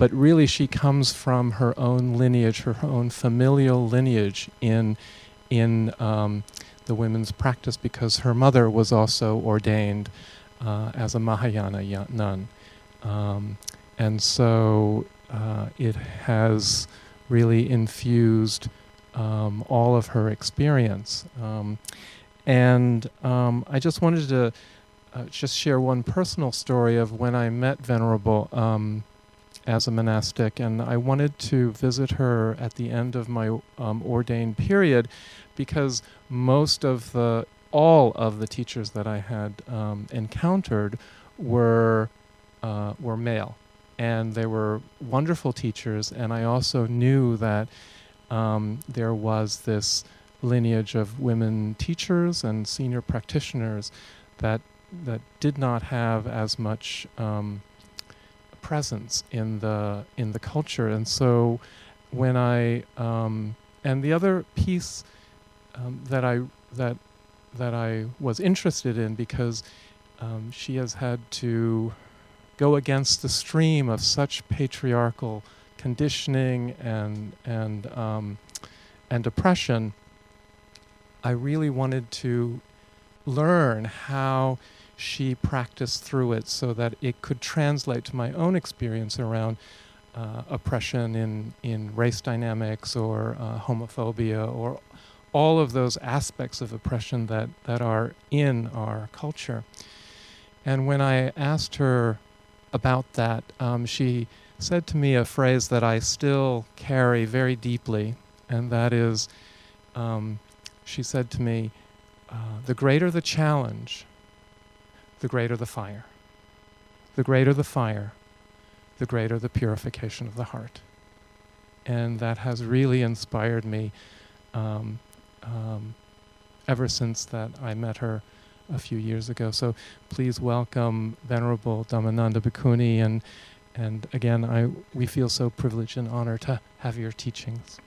but really she comes from her own lineage, her own familial lineage in in um, the women's practice because her mother was also ordained uh, as a Mahayana nun. Um, and so uh, it has really infused um, all of her experience. Um, and um, I just wanted to uh, just share one personal story of when I met Venerable um, as a monastic, and I wanted to visit her at the end of my um, ordained period because most of the all of the teachers that I had um, encountered were uh, were male, and they were wonderful teachers. And I also knew that um, there was this lineage of women teachers and senior practitioners that that did not have as much um, presence in the in the culture. And so, when I um, and the other piece um, that I that that I was interested in because um, she has had to go against the stream of such patriarchal conditioning and and um, and oppression. I really wanted to learn how she practiced through it so that it could translate to my own experience around uh, oppression in, in race dynamics or uh, homophobia or all of those aspects of oppression that, that are in our culture. And when I asked her about that, um, she said to me a phrase that I still carry very deeply, and that is um, she said to me, uh, The greater the challenge, the greater the fire. The greater the fire, the greater the purification of the heart. And that has really inspired me um, um, ever since that I met her a few years ago. So please welcome Venerable Dhammananda Bhikkhuni and and again I we feel so privileged and honored to have your teachings.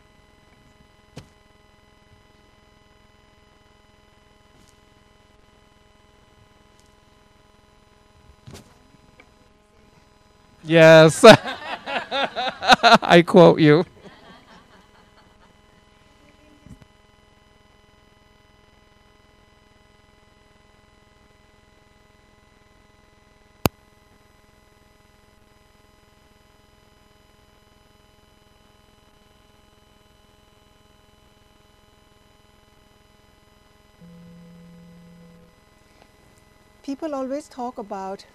Yes. I quote you. People always talk about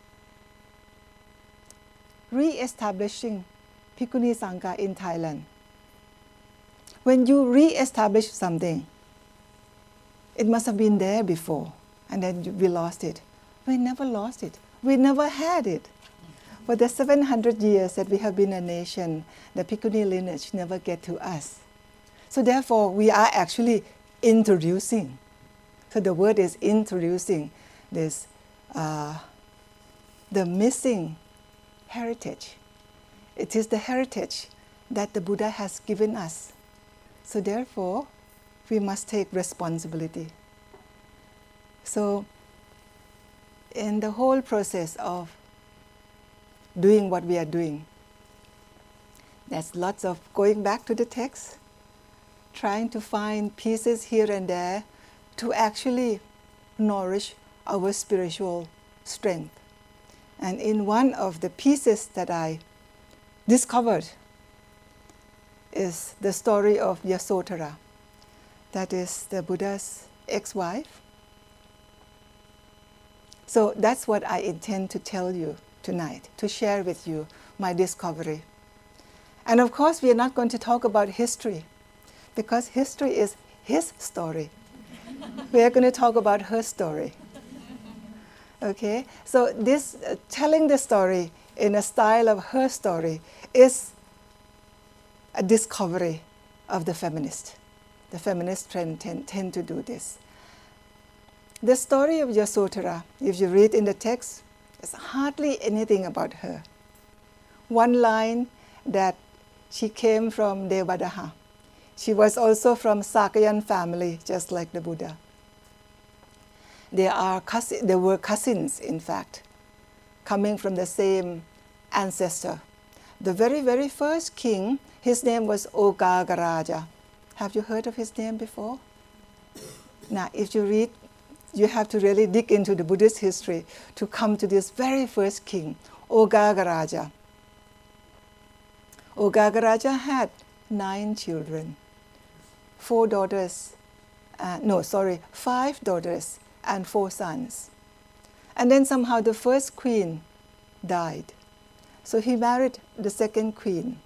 re-establishing Bhikkhuni Sangha in Thailand. When you re-establish something, it must have been there before, and then we lost it. We never lost it. We never had it. For the 700 years that we have been a nation, the Bhikkhuni lineage never get to us. So therefore, we are actually introducing. So the word is introducing this, uh, the missing heritage. It is the heritage that the Buddha has given us. So, therefore, we must take responsibility. So, in the whole process of doing what we are doing, there's lots of going back to the text, trying to find pieces here and there to actually nourish our spiritual strength. And in one of the pieces that I discovered is the story of Yasodhara, that is the Buddha's ex wife. So that's what I intend to tell you tonight, to share with you my discovery. And of course, we are not going to talk about history, because history is his story. we are going to talk about her story. Okay, so this uh, telling the story in a style of her story is a discovery of the feminist. The feminists tend, tend, tend to do this. The story of Yasodhara, if you read in the text, is hardly anything about her. One line that she came from Devadaha. She was also from Sakayan family, just like the Buddha. They, are they were cousins, in fact, coming from the same ancestor. The very, very first king, his name was Ogagaraja. Have you heard of his name before? Now, if you read, you have to really dig into the Buddhist history to come to this very first king, Ogagaraja. Ogagaraja had nine children, four daughters, uh, no, sorry, five daughters and four sons. And then somehow the first queen died. So he married the second queen.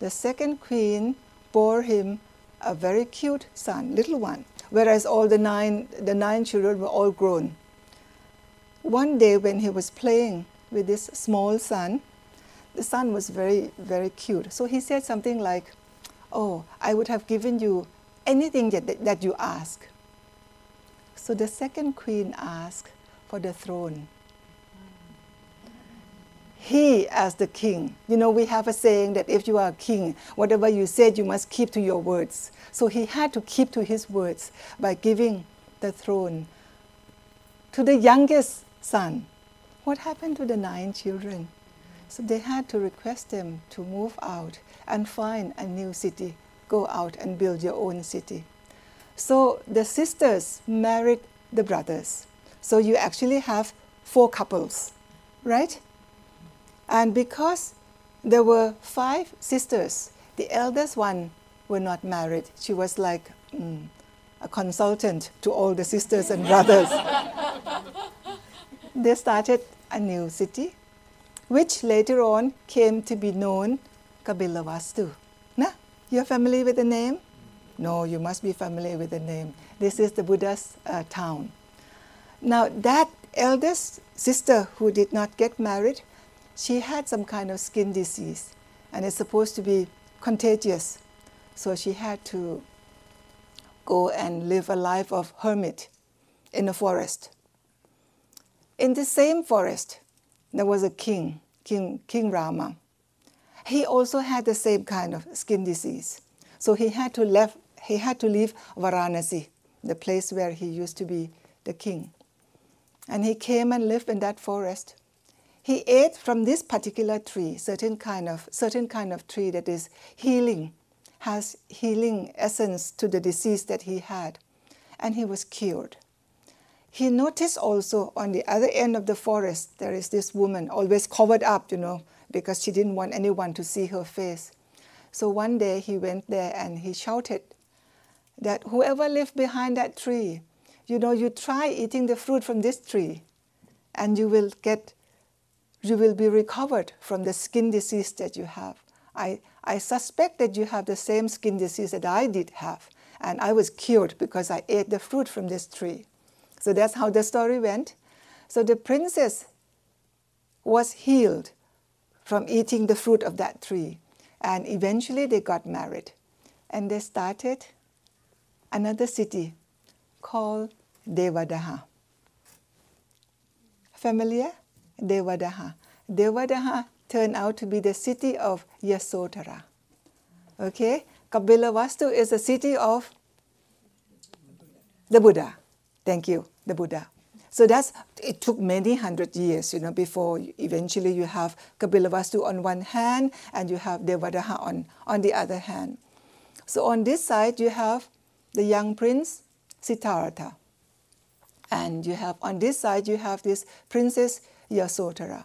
The second queen bore him a very cute son, little one, whereas all the nine, the nine children were all grown. One day when he was playing with this small son, the son was very, very cute. So he said something like, Oh, I would have given you anything that, that you ask. So the second queen asked for the throne. He, as the king, you know, we have a saying that if you are a king, whatever you said, you must keep to your words. So he had to keep to his words by giving the throne to the youngest son. What happened to the nine children? So they had to request them to move out and find a new city, go out and build your own city. So the sisters married the brothers. So you actually have four couples, right? And because there were five sisters, the eldest one were not married. She was like mm, a consultant to all the sisters and brothers. they started a new city, which later on came to be known Kapilavastu. Nah, you're familiar with the name? No, you must be familiar with the name. This is the Buddha's uh, town. Now, that eldest sister who did not get married, she had some kind of skin disease, and it's supposed to be contagious. So she had to go and live a life of hermit in a forest. In the same forest, there was a king, King, king Rama. He also had the same kind of skin disease. So he had to leave, he had to leave Varanasi, the place where he used to be the king. And he came and lived in that forest. He ate from this particular tree, certain kind of certain kind of tree that is healing, has healing essence to the disease that he had, and he was cured. He noticed also on the other end of the forest there is this woman always covered up, you know, because she didn't want anyone to see her face. So one day he went there and he shouted that whoever lived behind that tree, you know, you try eating the fruit from this tree and you will get you will be recovered from the skin disease that you have. I, I suspect that you have the same skin disease that I did have, and I was cured because I ate the fruit from this tree. So that's how the story went. So the princess was healed from eating the fruit of that tree, and eventually they got married, and they started another city called Devadaha. Familiar? Devadaha. Devadaha turned out to be the city of Yasodhara. Okay? Kapilavastu is the city of the Buddha. Thank you, the Buddha. So that's it took many hundred years, you know, before eventually you have Kapilavastu on one hand and you have Devadaha on, on the other hand. So on this side you have the young prince Siddhartha. And you have on this side you have this princess Yasodhara.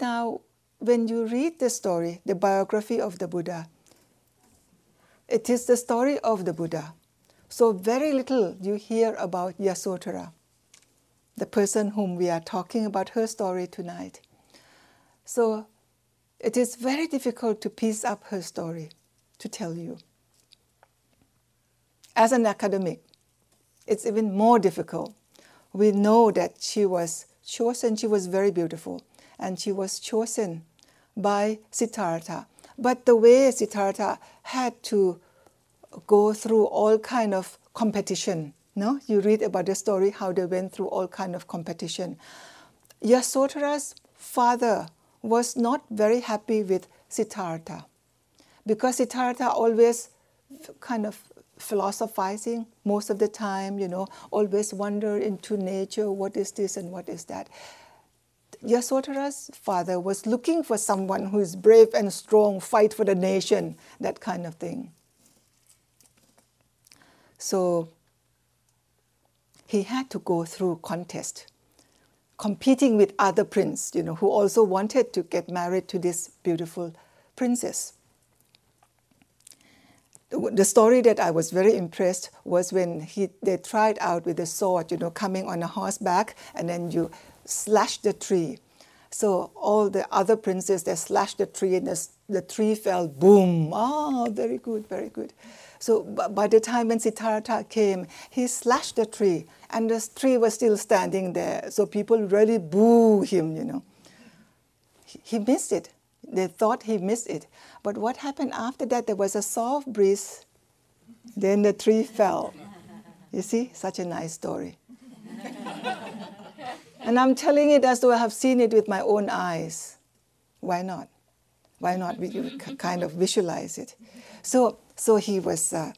Now, when you read the story, the biography of the Buddha, it is the story of the Buddha. So, very little you hear about Yasodhara, the person whom we are talking about her story tonight. So, it is very difficult to piece up her story to tell you. As an academic, it's even more difficult. We know that she was chosen, she was very beautiful, and she was chosen by Siddhartha. But the way Siddhartha had to go through all kind of competition, no? You read about the story how they went through all kind of competition. Yasodhara's father was not very happy with Siddhartha because Siddhartha always kind of philosophizing most of the time, you know, always wander into nature, what is this and what is that. Yasodhara's father was looking for someone who is brave and strong, fight for the nation, that kind of thing. So he had to go through contest, competing with other princes, you know, who also wanted to get married to this beautiful princess. The story that I was very impressed was when he, they tried out with the sword, you know, coming on a horseback, and then you slash the tree. So all the other princes, they slashed the tree, and the, the tree fell, boom. Oh, very good, very good. So by the time when Siddhartha came, he slashed the tree, and the tree was still standing there. So people really boo him, you know. He missed it. They thought he missed it. But what happened after that? There was a soft breeze, then the tree fell. You see, such a nice story. and I'm telling it as though I have seen it with my own eyes. Why not? Why not? We kind of visualize it. So, so he was, uh,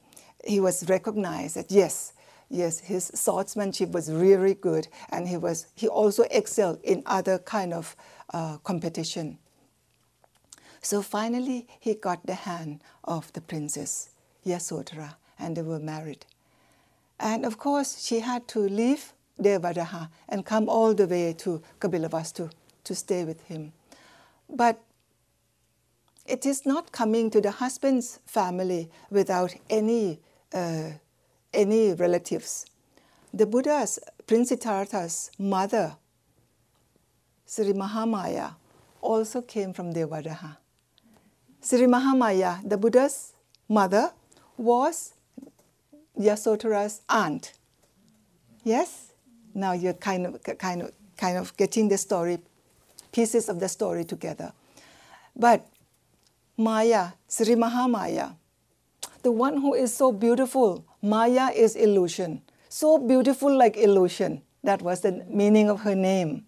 he was recognized that yes, yes, his swordsmanship was really good, and he was he also excelled in other kind of uh, competition. So finally, he got the hand of the princess Yasodhara, and they were married. And of course, she had to leave Devadaha and come all the way to Kapilavastu to stay with him. But it is not coming to the husband's family without any, uh, any relatives. The Buddha's, Prince Siddhartha's mother, Sri Mahamaya, also came from Devadaha. Sri Mahamaya, the Buddha's mother, was Yasodhara's aunt. Yes? Now you're kind of, kind of, kind of getting the story, pieces of the story together. But Maya, Sri Mahamaya, the one who is so beautiful, Maya is illusion. So beautiful like illusion. That was the meaning of her name.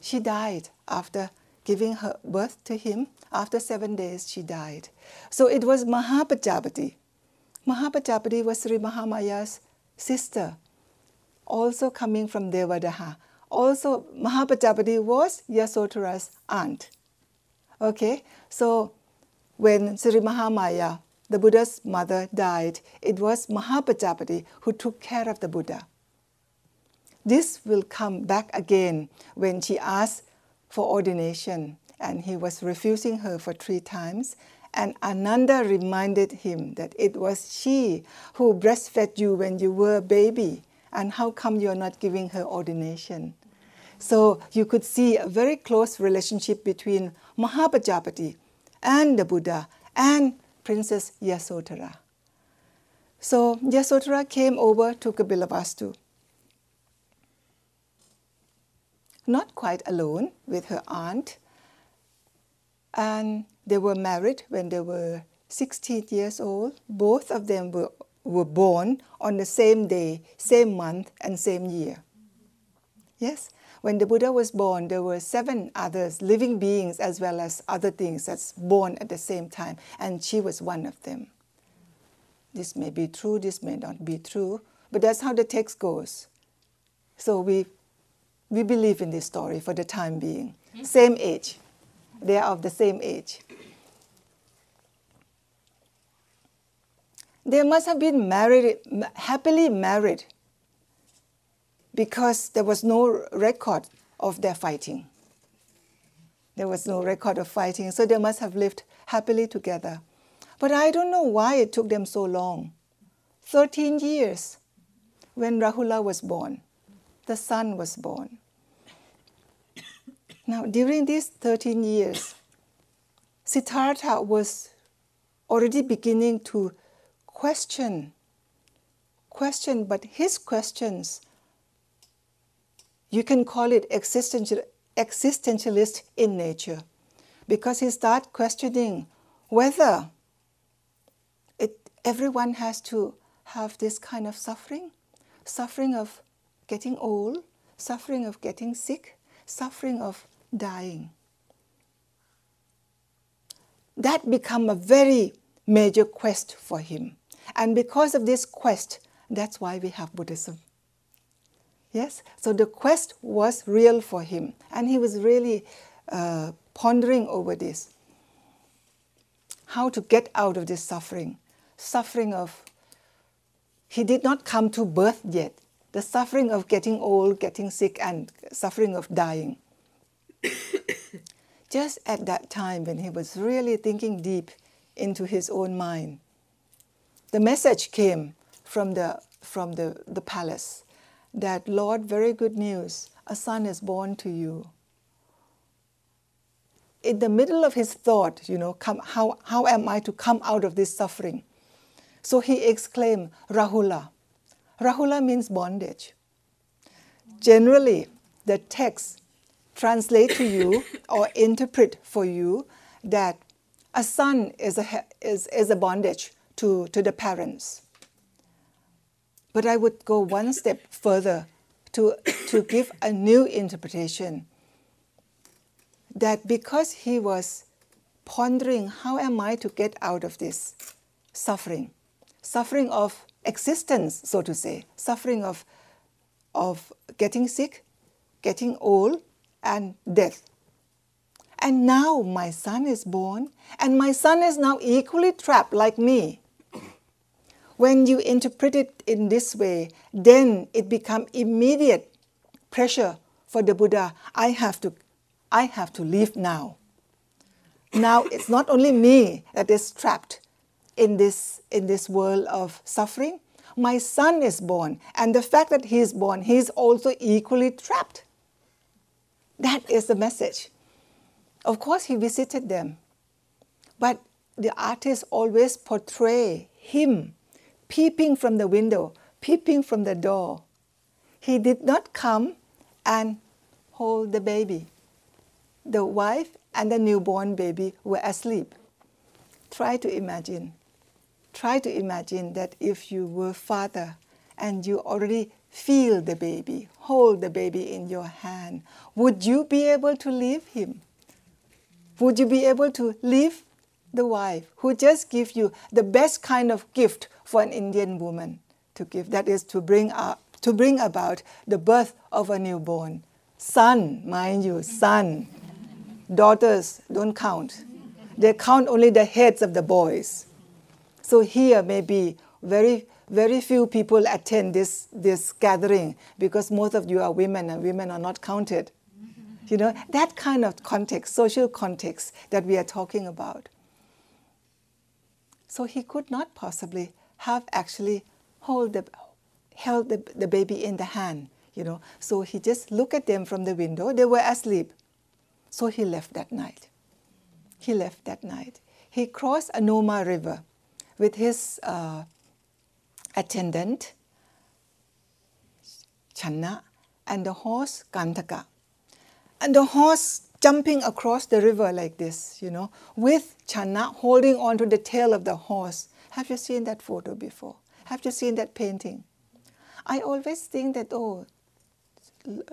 She died after giving her birth to him after seven days, she died. So it was Mahapajapati. Mahapajapati was Sri Mahamaya's sister, also coming from Devadaha. Also, Mahapajapati was Yasodhara's aunt. Okay, so when Sri Mahamaya, the Buddha's mother, died, it was Mahapajapati who took care of the Buddha. This will come back again when she asked for ordination and he was refusing her for three times. And Ananda reminded him that it was she who breastfed you when you were a baby, and how come you're not giving her ordination? So you could see a very close relationship between Mahapajapati and the Buddha and Princess Yasodhara. So Yasodhara came over to Kapilavastu. Not quite alone with her aunt, and they were married when they were 16 years old. Both of them were, were born on the same day, same month, and same year. Yes? When the Buddha was born, there were seven others, living beings as well as other things that's born at the same time, and she was one of them. This may be true, this may not be true, but that's how the text goes. So we, we believe in this story for the time being. Hmm? Same age. They are of the same age. They must have been married, happily married, because there was no record of their fighting. There was no record of fighting, so they must have lived happily together. But I don't know why it took them so long 13 years when Rahula was born, the son was born. Now, during these 13 years, Siddhartha was already beginning to question, question, but his questions, you can call it existential, existentialist in nature, because he started questioning whether it, everyone has to have this kind of suffering, suffering of getting old, suffering of getting sick, suffering of dying. That become a very major quest for him. And because of this quest, that's why we have Buddhism. Yes? So the quest was real for him, and he was really uh, pondering over this. How to get out of this suffering. Suffering of, he did not come to birth yet. The suffering of getting old, getting sick, and suffering of dying. Just at that time when he was really thinking deep into his own mind, the message came from the, from the, the palace that, Lord, very good news, a son is born to you. In the middle of his thought, you know, come, how, how am I to come out of this suffering? So he exclaimed, Rahula. Rahula means bondage. Generally, the text translate to you or interpret for you that a son is a, is, is a bondage to, to the parents. But I would go one step further to, to give a new interpretation that because he was pondering, how am I to get out of this suffering? Suffering of existence, so to say, suffering of, of getting sick, getting old, and death. And now my son is born, and my son is now equally trapped like me when you interpret it in this way, then it becomes immediate pressure for the Buddha. I have to, I have to leave now. Now it's not only me that is trapped in this in this world of suffering. My son is born, and the fact that he is born, he is also equally trapped. That is the message. Of course, he visited them, but the artist always portray him peeping from the window, peeping from the door. He did not come and hold the baby. The wife and the newborn baby were asleep. Try to imagine. Try to imagine that if you were father and you already feel the baby, hold the baby in your hand, would you be able to leave him? Would you be able to leave the wife who just give you the best kind of gift for an Indian woman to give. That is to bring up, to bring about the birth of a newborn. Son, mind you, son. Daughters don't count. They count only the heads of the boys. So here maybe very very few people attend this, this gathering because most of you are women and women are not counted. You know, that kind of context, social context that we are talking about. So he could not possibly have actually hold the, held the, the baby in the hand, you know. So he just looked at them from the window. They were asleep. So he left that night. He left that night. He crossed Anoma River with his uh, attendant, Channa, and the horse, Kantaka. And the horse jumping across the river like this, you know, with Channa holding onto the tail of the horse. Have you seen that photo before? Have you seen that painting? I always think that, oh,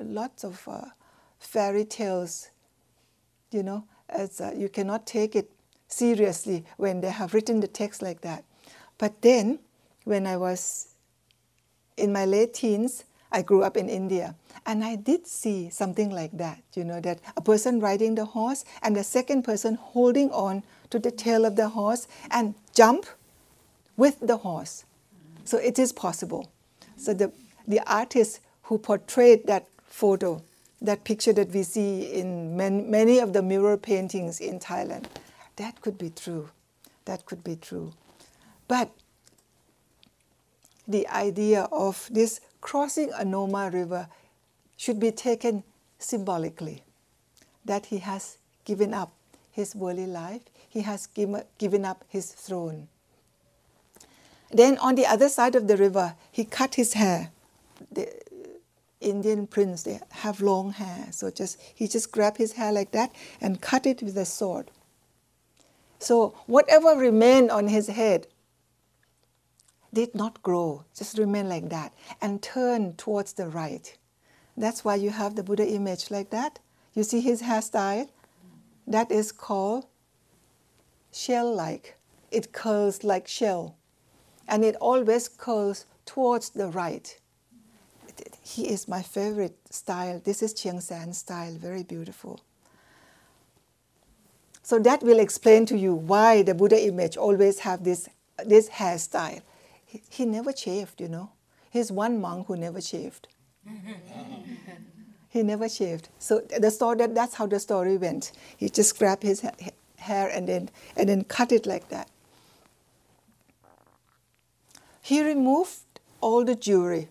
lots of uh, fairy tales, you know, as uh, you cannot take it seriously when they have written the text like that. But then, when I was in my late teens, I grew up in India. And I did see something like that, you know, that a person riding the horse and the second person holding on to the tail of the horse and jump with the horse. So it is possible. So the, the artist who portrayed that photo, that picture that we see in many, of the mural paintings in Thailand, that could be true. That could be true. But the idea of this crossing Anoma River should be taken symbolically that he has given up his worldly life, he has given up his throne. Then on the other side of the river, he cut his hair. The Indian prince, they have long hair, so just he just grabbed his hair like that and cut it with a sword. So whatever remained on his head did not grow, just remained like that, and turned towards the right. That's why you have the Buddha image like that. You see his hairstyle? That is called shell like. It curls like shell. And it always curls towards the right. he is my favorite style. This is Chiang Saen style, very beautiful. So that will explain to you why the Buddha image always have this, this hairstyle. He, he never shaved, you know. He's one monk who never shaved. he never shaved. So the story, that, that's how the story went. He just grabbed his hair and then, and then cut it like that. He removed all the jewelry,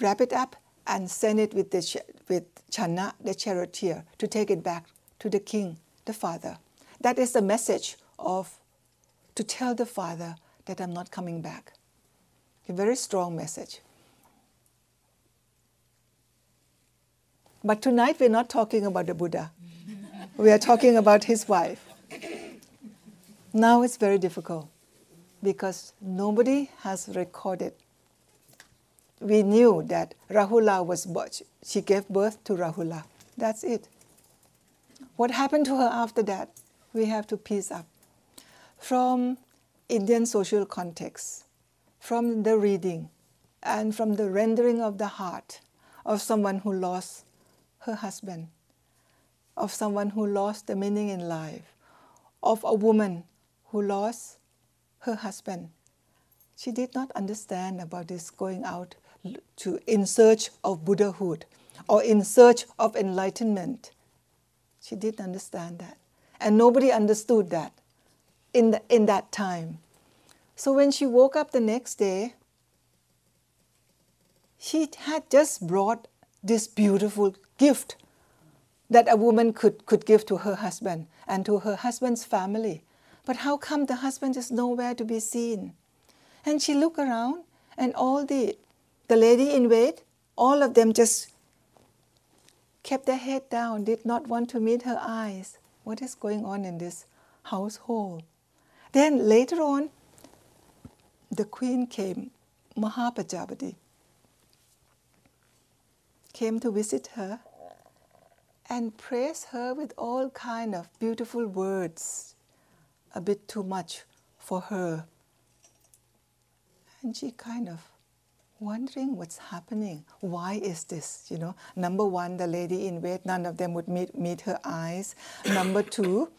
wrap it up, and sent it with, the, with Channa, the charioteer, to take it back to the king the Father. That is the message of to tell the Father that I'm not coming back. A very strong message. But tonight we're not talking about the Buddha. we are talking about his wife. Now it's very difficult because nobody has recorded. We knew that Rahula was, she gave birth to Rahula. That's it. What happened to her after that? We have to piece up. From Indian social context, from the reading, and from the rendering of the heart of someone who lost her husband, of someone who lost the meaning in life, of a woman who lost her husband. She did not understand about this going out to in search of Buddhahood or in search of enlightenment. She didn't understand that. And nobody understood that in, the, in that time. So when she woke up the next day, she had just brought this beautiful gift that a woman could, could give to her husband and to her husband's family. But how come the husband is nowhere to be seen? And she looked around, and all the, the lady in wait, all of them just kept their head down, did not want to meet her eyes. What is going on in this household? Then later on, the queen came, Mahapajapati, came to visit her and praised her with all kind of beautiful words, a bit too much for her. And she kind of wondering what's happening. Why is this? You know, number one, the lady in wait, none of them would meet, meet her eyes. number two,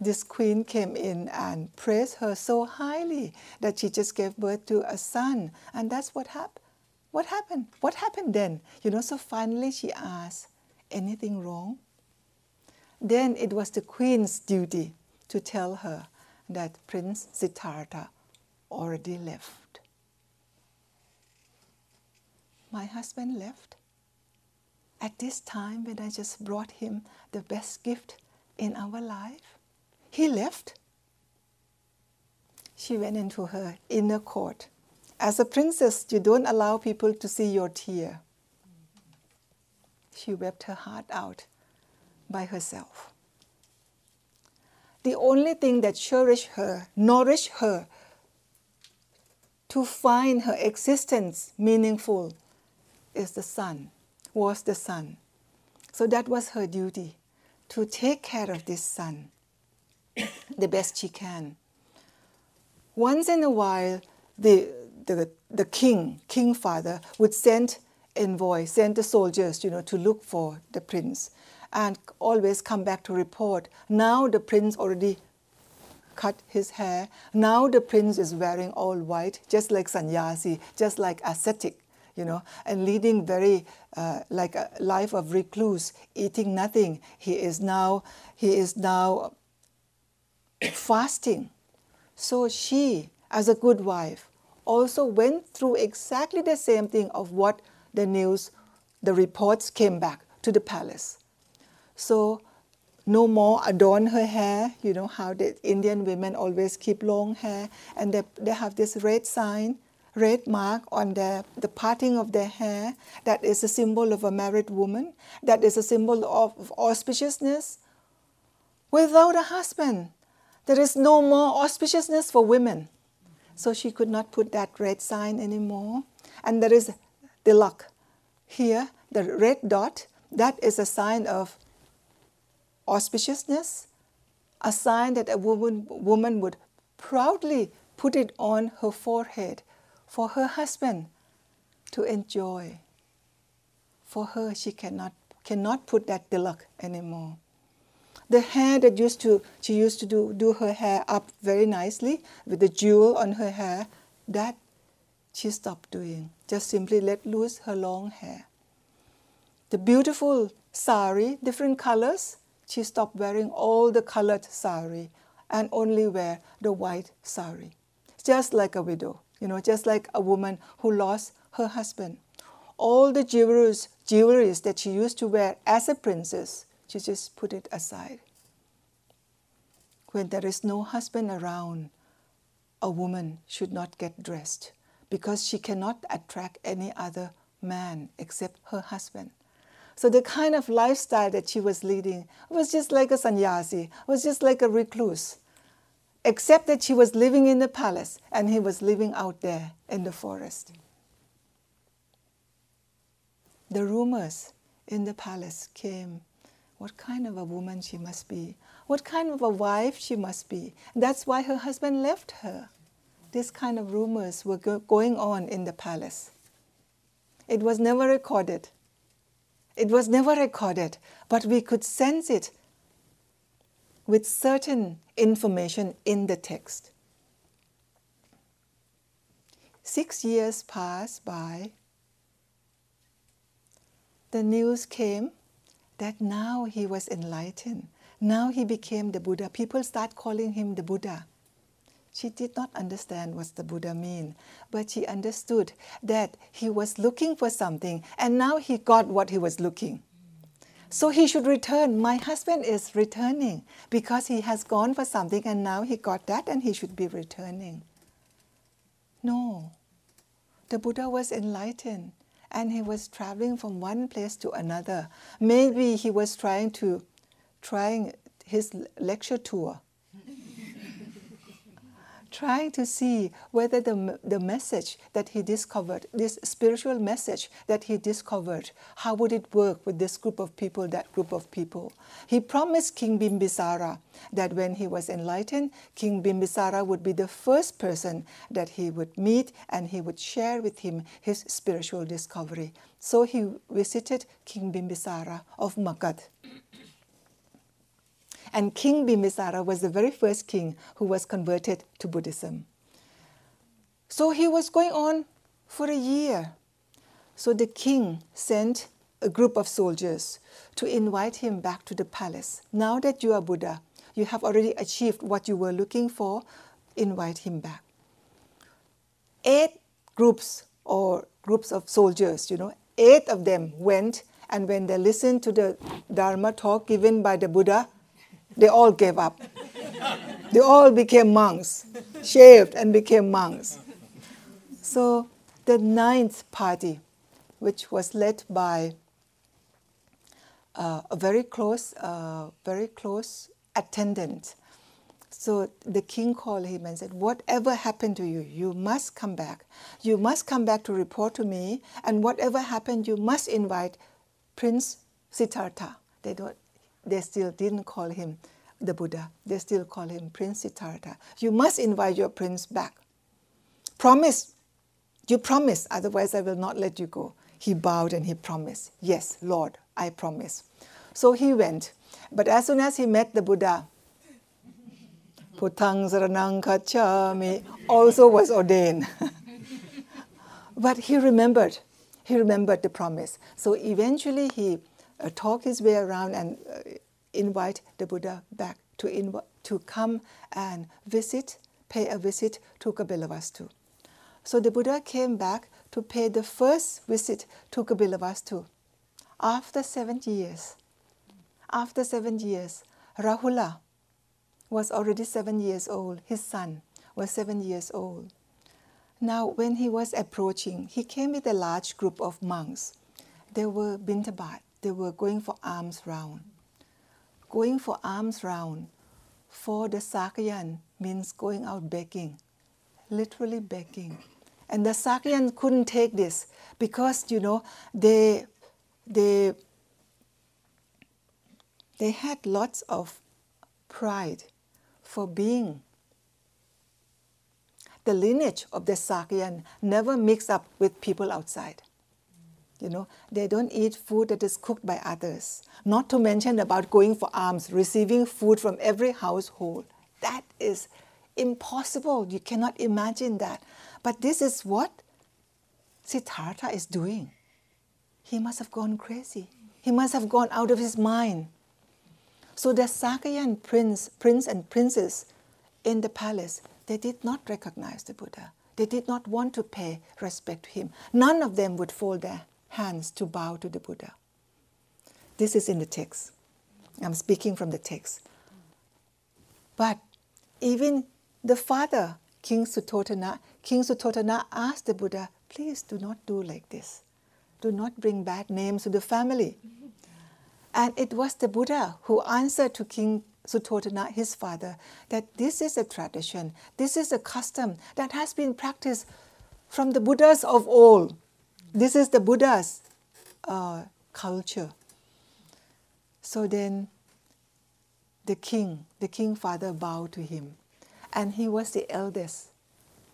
this queen came in and praised her so highly that she just gave birth to a son. And that's what happened. What happened? What happened then? You know, so finally she asked, anything wrong? Then it was the queen's duty to tell her that Prince Siddhartha already left my husband left. At this time, when I just brought him the best gift in our life, he left. She went into her inner court. As a princess, you don't allow people to see your tear. She wept her heart out by herself. The only thing that cherished her, nourished her, to find her existence meaningful is the son, was the son. So that was her duty to take care of this son the best she can. Once in a while, the, the, the king, king father, would send envoy, send the soldiers, you know, to look for the prince and always come back to report. Now the prince already cut his hair. Now the prince is wearing all white, just like sannyasi, just like ascetic you know, and leading very uh, like a life of recluse, eating nothing. He is now he is now fasting. So she, as a good wife, also went through exactly the same thing of what the news, the reports came back to the palace. So no more adorn her hair. You know how the Indian women always keep long hair, and they, they have this red sign red mark on the, the parting of their hair. That is a symbol of a married woman. That is a symbol of auspiciousness. Without a husband, there is no more auspiciousness for women. So she could not put that red sign anymore. And there is tilak. Here, the red dot, that is a sign of auspiciousness, a sign that a woman, woman would proudly put it on her forehead for her husband to enjoy. for her, she cannot, cannot put that tilak anymore. The hair that used to, she used to do, do her hair up very nicely with the jewel on her hair, that she stopped doing. Just simply let loose her long hair. The beautiful sari, different colors, she stopped wearing all the colored sari and only wear the white sari. Just like a widow, you know, just like a woman who lost her husband. All the jewelries, jewelries that she used to wear as a princess, she just put it aside. When there is no husband around, a woman should not get dressed because she cannot attract any other man except her husband. So the kind of lifestyle that she was leading was just like a sannyasi, was just like a recluse, except that she was living in the palace and he was living out there in the forest. The rumors in the palace came what kind of a woman she must be, what kind of a wife she must be. That's why her husband left her. These kind of rumors were go- going on in the palace. It was never recorded. It was never recorded, but we could sense it with certain information in the text. Six years passed by. The news came that now he was enlightened. Now he became the Buddha. People start calling him the Buddha. She did not understand what the Buddha mean, but she understood that he was looking for something and now he got what he was looking. So he should return. My husband is returning because he has gone for something and now he got that and he should be returning. No. The Buddha was enlightened and he was traveling from one place to another. Maybe he was trying to trying his lecture tour trying to see whether the, the message that he discovered, this spiritual message that he discovered, how would it work with this group of people, that group of people. He promised King Bimbisara that when he was enlightened, King Bimbisara would be the first person that he would meet and he would share with him his spiritual discovery. So he visited King Bimbisara of Magad. And King Bimbisara was the very first king who was converted to Buddhism. So he was going on for a year. So the king sent a group of soldiers to invite him back to the palace. Now that you are Buddha, you have already achieved what you were looking for, invite him back. Eight groups or groups of soldiers, you know, eight of them went, and when they listened to the Dharma talk given by the Buddha, they all gave up. they all became monks, shaved and became monks. So the ninth party, which was led by uh, a very close, uh, very close attendant. So the king called him and said, Whatever happened to you, you must come back. You must come back to report to me, and whatever happened, you must invite Prince Siddhartha. They don't, they still didn't call him the Buddha. They still call him Prince Siddhartha. You must invite your prince back. Promise. You promise, otherwise I will not let you go. He bowed and he promised, Yes, Lord, I promise. So he went. But as soon as he met the Buddha, Putang Kachami also was ordained. but he remembered. He remembered the promise. So eventually he uh, talked his way around and uh, invite the Buddha back to, inv- to come and visit, pay a visit to Kapilavastu. So the Buddha came back to pay the first visit to Kapilavastu after seven years. After seven years, Rahula was already seven years old. His son was seven years old. Now, when he was approaching, he came with a large group of monks. They were bintabat, they were going for alms round. Going for alms round for the Sakayan means going out begging, literally begging. And the Sakayan couldn't take this because, you know, they, they, they had lots of pride for being. The lineage of the Sakayan never mixed up with people outside. You know, they don't eat food that is cooked by others. Not to mention about going for alms, receiving food from every household. That is impossible. You cannot imagine that. But this is what Siddhartha is doing. He must have gone crazy. He must have gone out of his mind. So the Sakayan prince, prince and princess in the palace, they did not recognize the Buddha. They did not want to pay respect to him. None of them would fall their hands to bow to the Buddha. This is in the text. I'm speaking from the text. But even the father, King Suddhodana, King Suddhodana asked the Buddha, please do not do like this. Do not bring bad names to the family. And it was the Buddha who answered to King Suddhodana, his father, that this is a tradition, this is a custom that has been practiced from the Buddhas of old. This is the Buddha's uh, culture. So then the king, the king father bowed to him. And he was the eldest.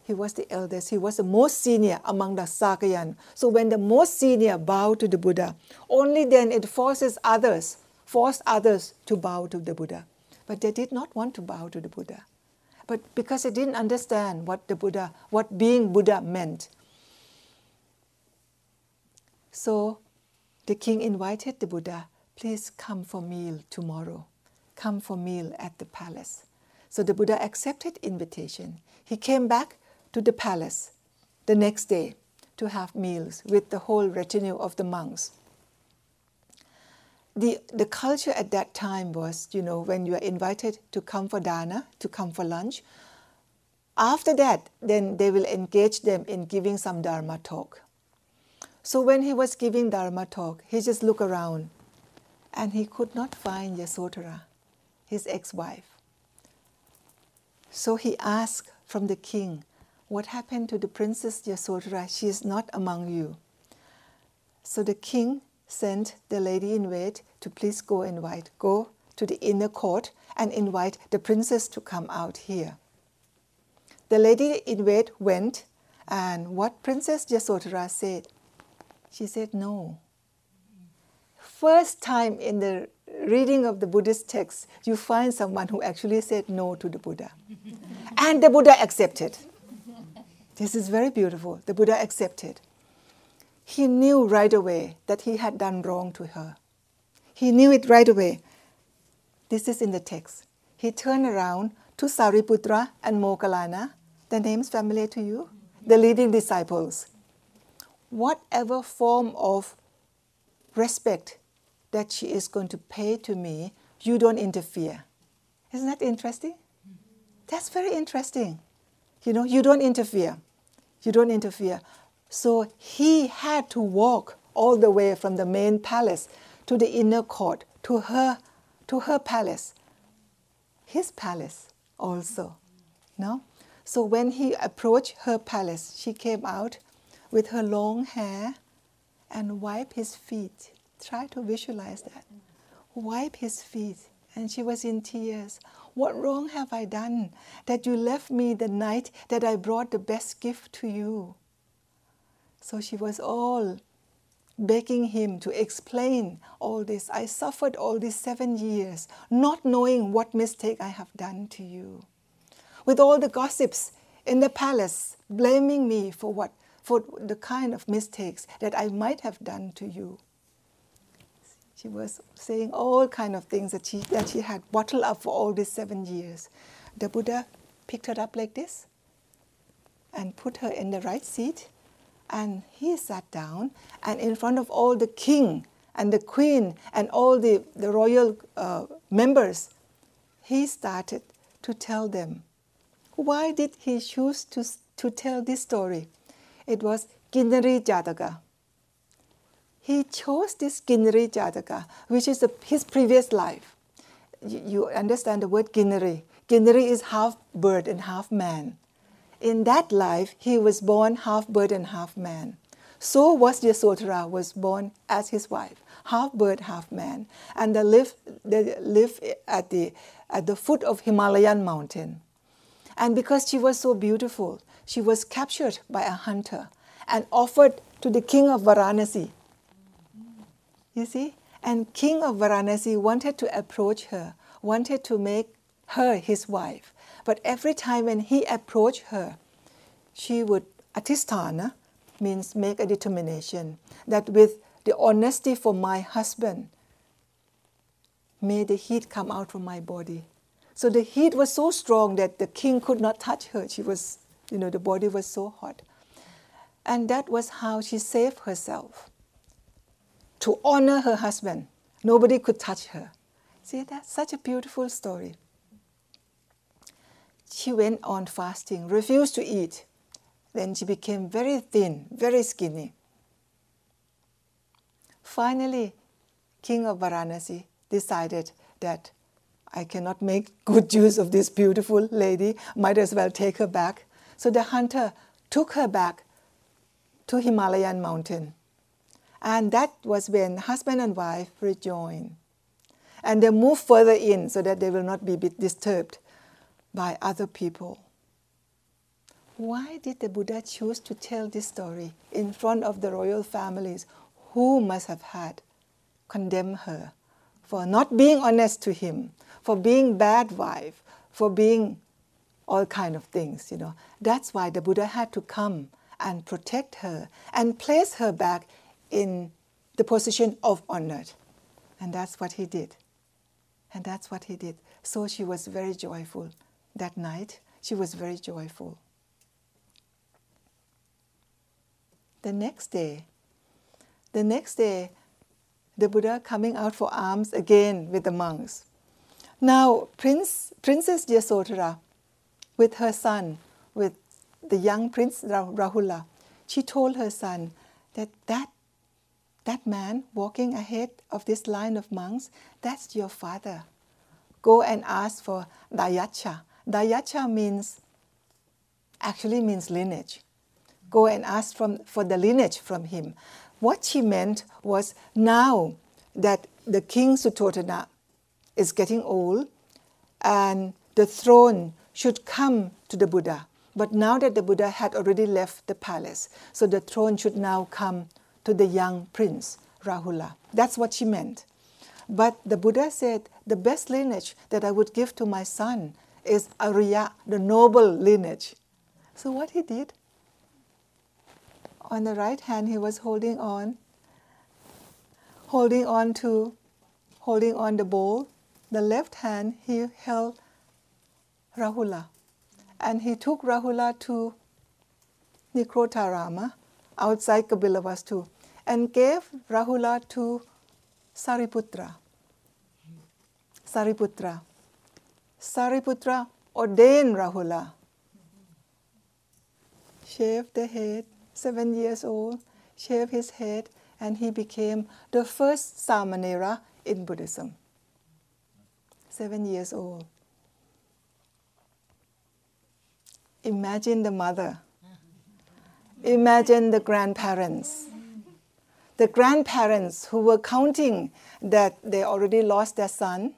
He was the eldest. He was the most senior among the Sakayan. So when the most senior bowed to the Buddha, only then it forces others, forced others to bow to the Buddha. But they did not want to bow to the Buddha. But because they didn't understand what the Buddha, what being Buddha meant. So the king invited the Buddha, please come for meal tomorrow. Come for meal at the palace. So the Buddha accepted invitation. He came back to the palace the next day to have meals with the whole retinue of the monks. The, the culture at that time was, you know, when you are invited to come for dana, to come for lunch, after that, then they will engage them in giving some Dharma talk. So when he was giving Dharma talk, he just looked around and he could not find Yasodhara, his ex wife. So he asked from the king, What happened to the princess Yasodhara? She is not among you. So the king sent the lady in wait to please go invite, go to the inner court and invite the princess to come out here. The lady in wait went, and what Princess Yasodhara said? She said, No. First time in the reading of the Buddhist text, you find someone who actually said no to the Buddha. and the Buddha accepted. This is very beautiful. The Buddha accepted. He knew right away that he had done wrong to her. He knew it right away. This is in the text. He turned around to Sariputra and Moggallana, the names familiar to you, the leading disciples. Whatever form of respect that she is going to pay to me, you don't interfere. Isn't that interesting? That's very interesting. You know, you don't interfere. You don't interfere. So he had to walk all the way from the main palace to the inner court, to her, to her palace, his palace also. No? So when he approached her palace, she came out with her long hair and wipe his feet Try to visualize that. Wipe his feet. And she was in tears. What wrong have I done that you left me the night that I brought the best gift to you? So she was all begging him to explain all this. I suffered all these seven years, not knowing what mistake I have done to you. With all the gossips in the palace blaming me for what? For the kind of mistakes that I might have done to you. She was saying all kind of things that she, that she had bottled up for all these seven years. The Buddha picked her up like this and put her in the right seat. And he sat down, and in front of all the king and the queen and all the, the royal uh, members, he started to tell them. Why did he choose to, to tell this story? It was Kinnari Jataka he chose this Kinnari Jataka, which is a, his previous life. You, you understand the word Kinnari. Kinnari is half bird and half man. In that life, he was born half bird and half man. So was Yasodhara was born as his wife, half bird, half man, and they live they live at the at the foot of Himalayan mountain. And because she was so beautiful, she was captured by a hunter and offered to the king of Varanasi You see? And King of Varanasi wanted to approach her, wanted to make her his wife. But every time when he approached her, she would atisthana, means make a determination, that with the honesty for my husband, may the heat come out from my body. So the heat was so strong that the king could not touch her. She was, you know, the body was so hot. And that was how she saved herself to honor her husband. Nobody could touch her. See, that's such a beautiful story. She went on fasting, refused to eat. Then she became very thin, very skinny. Finally, King of Varanasi decided that I cannot make good use of this beautiful lady, might as well take her back. So the hunter took her back to Himalayan mountain. And that was when husband and wife rejoined. And they move further in so that they will not be disturbed by other people. Why did the Buddha choose to tell this story in front of the royal families who must have had condemned her for not being honest to him, for being bad wife, for being all kind of things, you know. That's why the Buddha had to come and protect her and place her back in the position of honored. And that's what he did. And that's what he did. So she was very joyful that night. She was very joyful. The next day, the next day, the Buddha coming out for alms again with the monks. Now, Prince, Princess Yasodhara, with her son, with the young Prince Rahula, she told her son that that that man walking ahead of this line of monks, that's your father. Go and ask for Dayacha. Dayacha means, actually means lineage. Go and ask from, for the lineage from him. What she meant was now that the king Suddhodana is getting old and the throne should come to the Buddha. But now that the Buddha had already left the palace, so the throne should now come to the young prince, Rahula. That's what she meant. But the Buddha said, the best lineage that I would give to my son is Arya, the noble lineage. So what he did, on the right hand he was holding on, holding on to, holding on the bowl. The left hand he held Rahula. And he took Rahula to Nigrodharama outside Kapilavastu and gave Rahula to Sariputra. Sariputra. Sariputra ordained Rahula. Shaved the head, seven years old, shaved his head, and he became the first Samanera in Buddhism. Seven years old. Imagine the mother. Imagine the grandparents the grandparents who were counting that they already lost their son,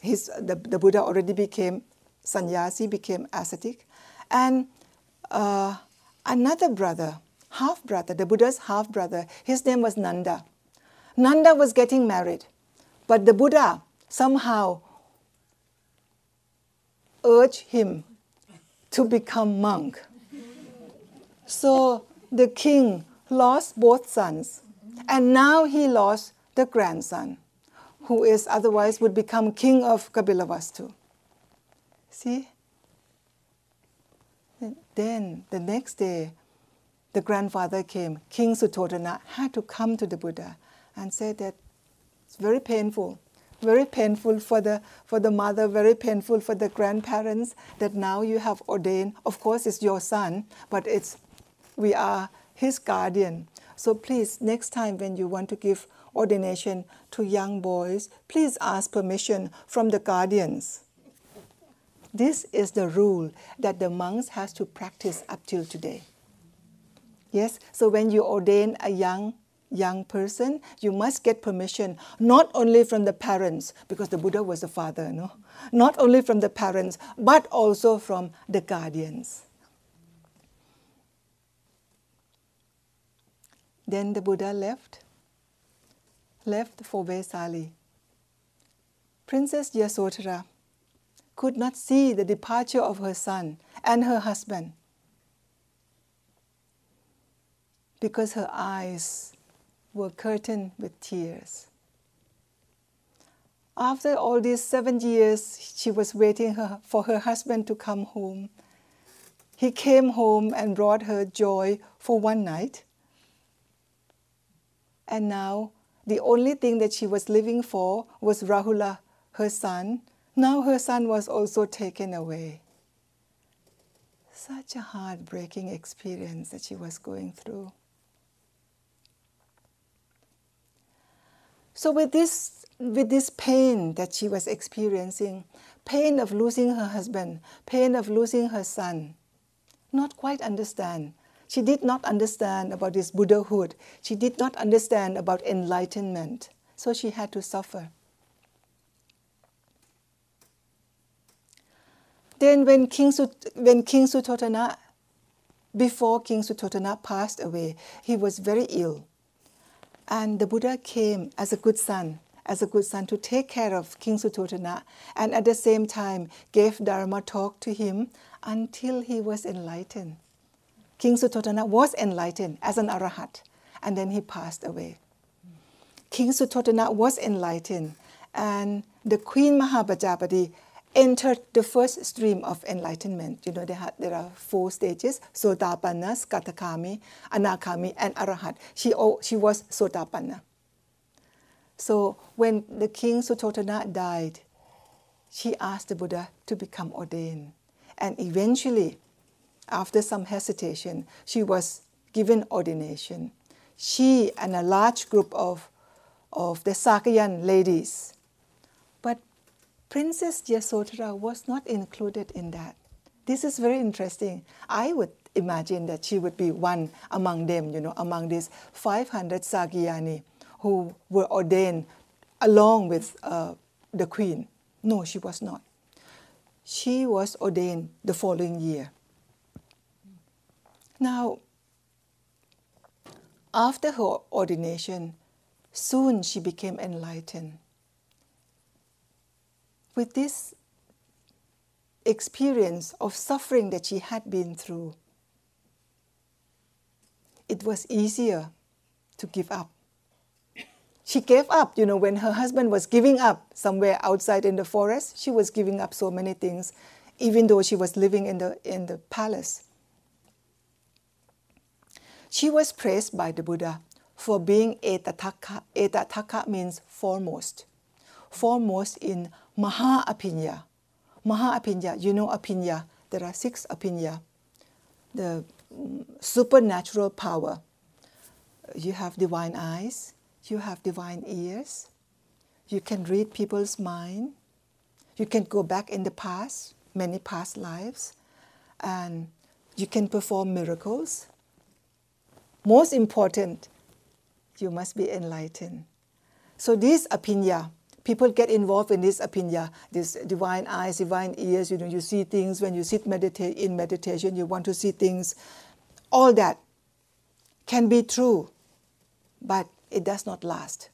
his, the, the Buddha already became sannyasi, became ascetic, and uh, another brother, half brother, the Buddha's half brother, his name was Nanda. Nanda was getting married, but the Buddha somehow urged him to become monk. So the king lost both sons, and now he lost the grandson, who is otherwise would become king of Kapilavastu. See? Then the next day, the grandfather came. King Suddhodana had to come to the Buddha and said that it's very painful, very painful for the for the mother, very painful for the grandparents that now you have ordained. Of course, it's your son, but it's we are his guardian. So please, next time when you want to give ordination to young boys, please ask permission from the guardians. This is the rule that the monks has to practice up till today. Yes, so when you ordain a young young person, you must get permission not only from the parents, because the Buddha was the father, no? Not only from the parents, but also from the guardians. Then the Buddha left. left for Vesali. Princess Yasodhara could not see the departure of her son and her husband because her eyes were curtained with tears. After all these seven years, she was waiting her, for her husband to come home. He came home and brought her joy for one night. And now, the only thing that she was living for was Rahula, her son. Now her son was also taken away. Such a heartbreaking experience that she was going through. So with this with this pain that she was experiencing, pain of losing her husband, pain of losing her son, not quite understand. She did not understand about this Buddhahood. She did not understand about enlightenment. So she had to suffer. Then when King, Sut- when King Suddhodana, before King Suddhodana passed away, he was very ill. And the Buddha came as a good son, as a good son to take care of King Suddhodana, and at the same time gave Dharma talk to him until he was enlightened. King Suddhodana was enlightened as an arahat, and then he passed away. King Suddhodana was enlightened, and the Queen Mahapajapati entered the first stream of enlightenment. You know, there, there are four stages Sotapanna, Sakadagami, Anagami, and Arahat. She, she was Sotapanna. So when the king Suddhodana died, she asked the Buddha to become ordained. And eventually, after some hesitation, she was given ordination. She and a large group of, of the Sakayan ladies Princess Yasodhara was not included in that. This is very interesting. I would imagine that she would be one among them, you know, among these 500 Sakayani who were ordained along with uh, the queen. No, she was not. She was ordained the following year. Now, after her ordination, soon she became enlightened with this experience of suffering that she had been through, it was easier to give up. She gave up, you know, when her husband was giving up somewhere outside in the forest, she was giving up so many things, even though she was living in the, in the palace. She was praised by the Buddha for being etadagga. Etadagga means foremost, foremost in Maha Apinya. Maha Apinya, you know Apinya, there are six Apinya. The mm, supernatural power. You have divine eyes, you have divine ears, you can read people's mind, you can go back in the past, many past lives, and you can perform miracles. Most important, you must be enlightened. So these apinya, people get involved in this apinya, this divine eyes, divine ears. You know, you see things when you sit meditate in meditation. You want to see things. All that can be true, but it does not last.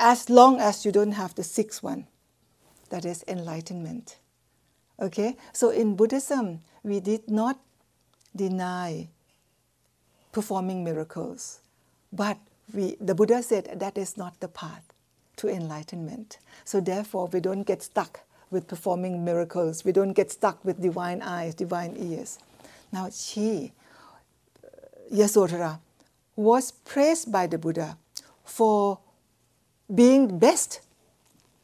As long as you don't have the sixth one, that is enlightenment. Okay, so in Buddhism, we did not deny performing miracles, but we, the Buddha said that is not the path to enlightenment. So therefore, we don't get stuck with performing miracles. We don't get stuck with divine eyes, divine ears. Now, she, uh, Yasodhara, was praised by the Buddha for being best,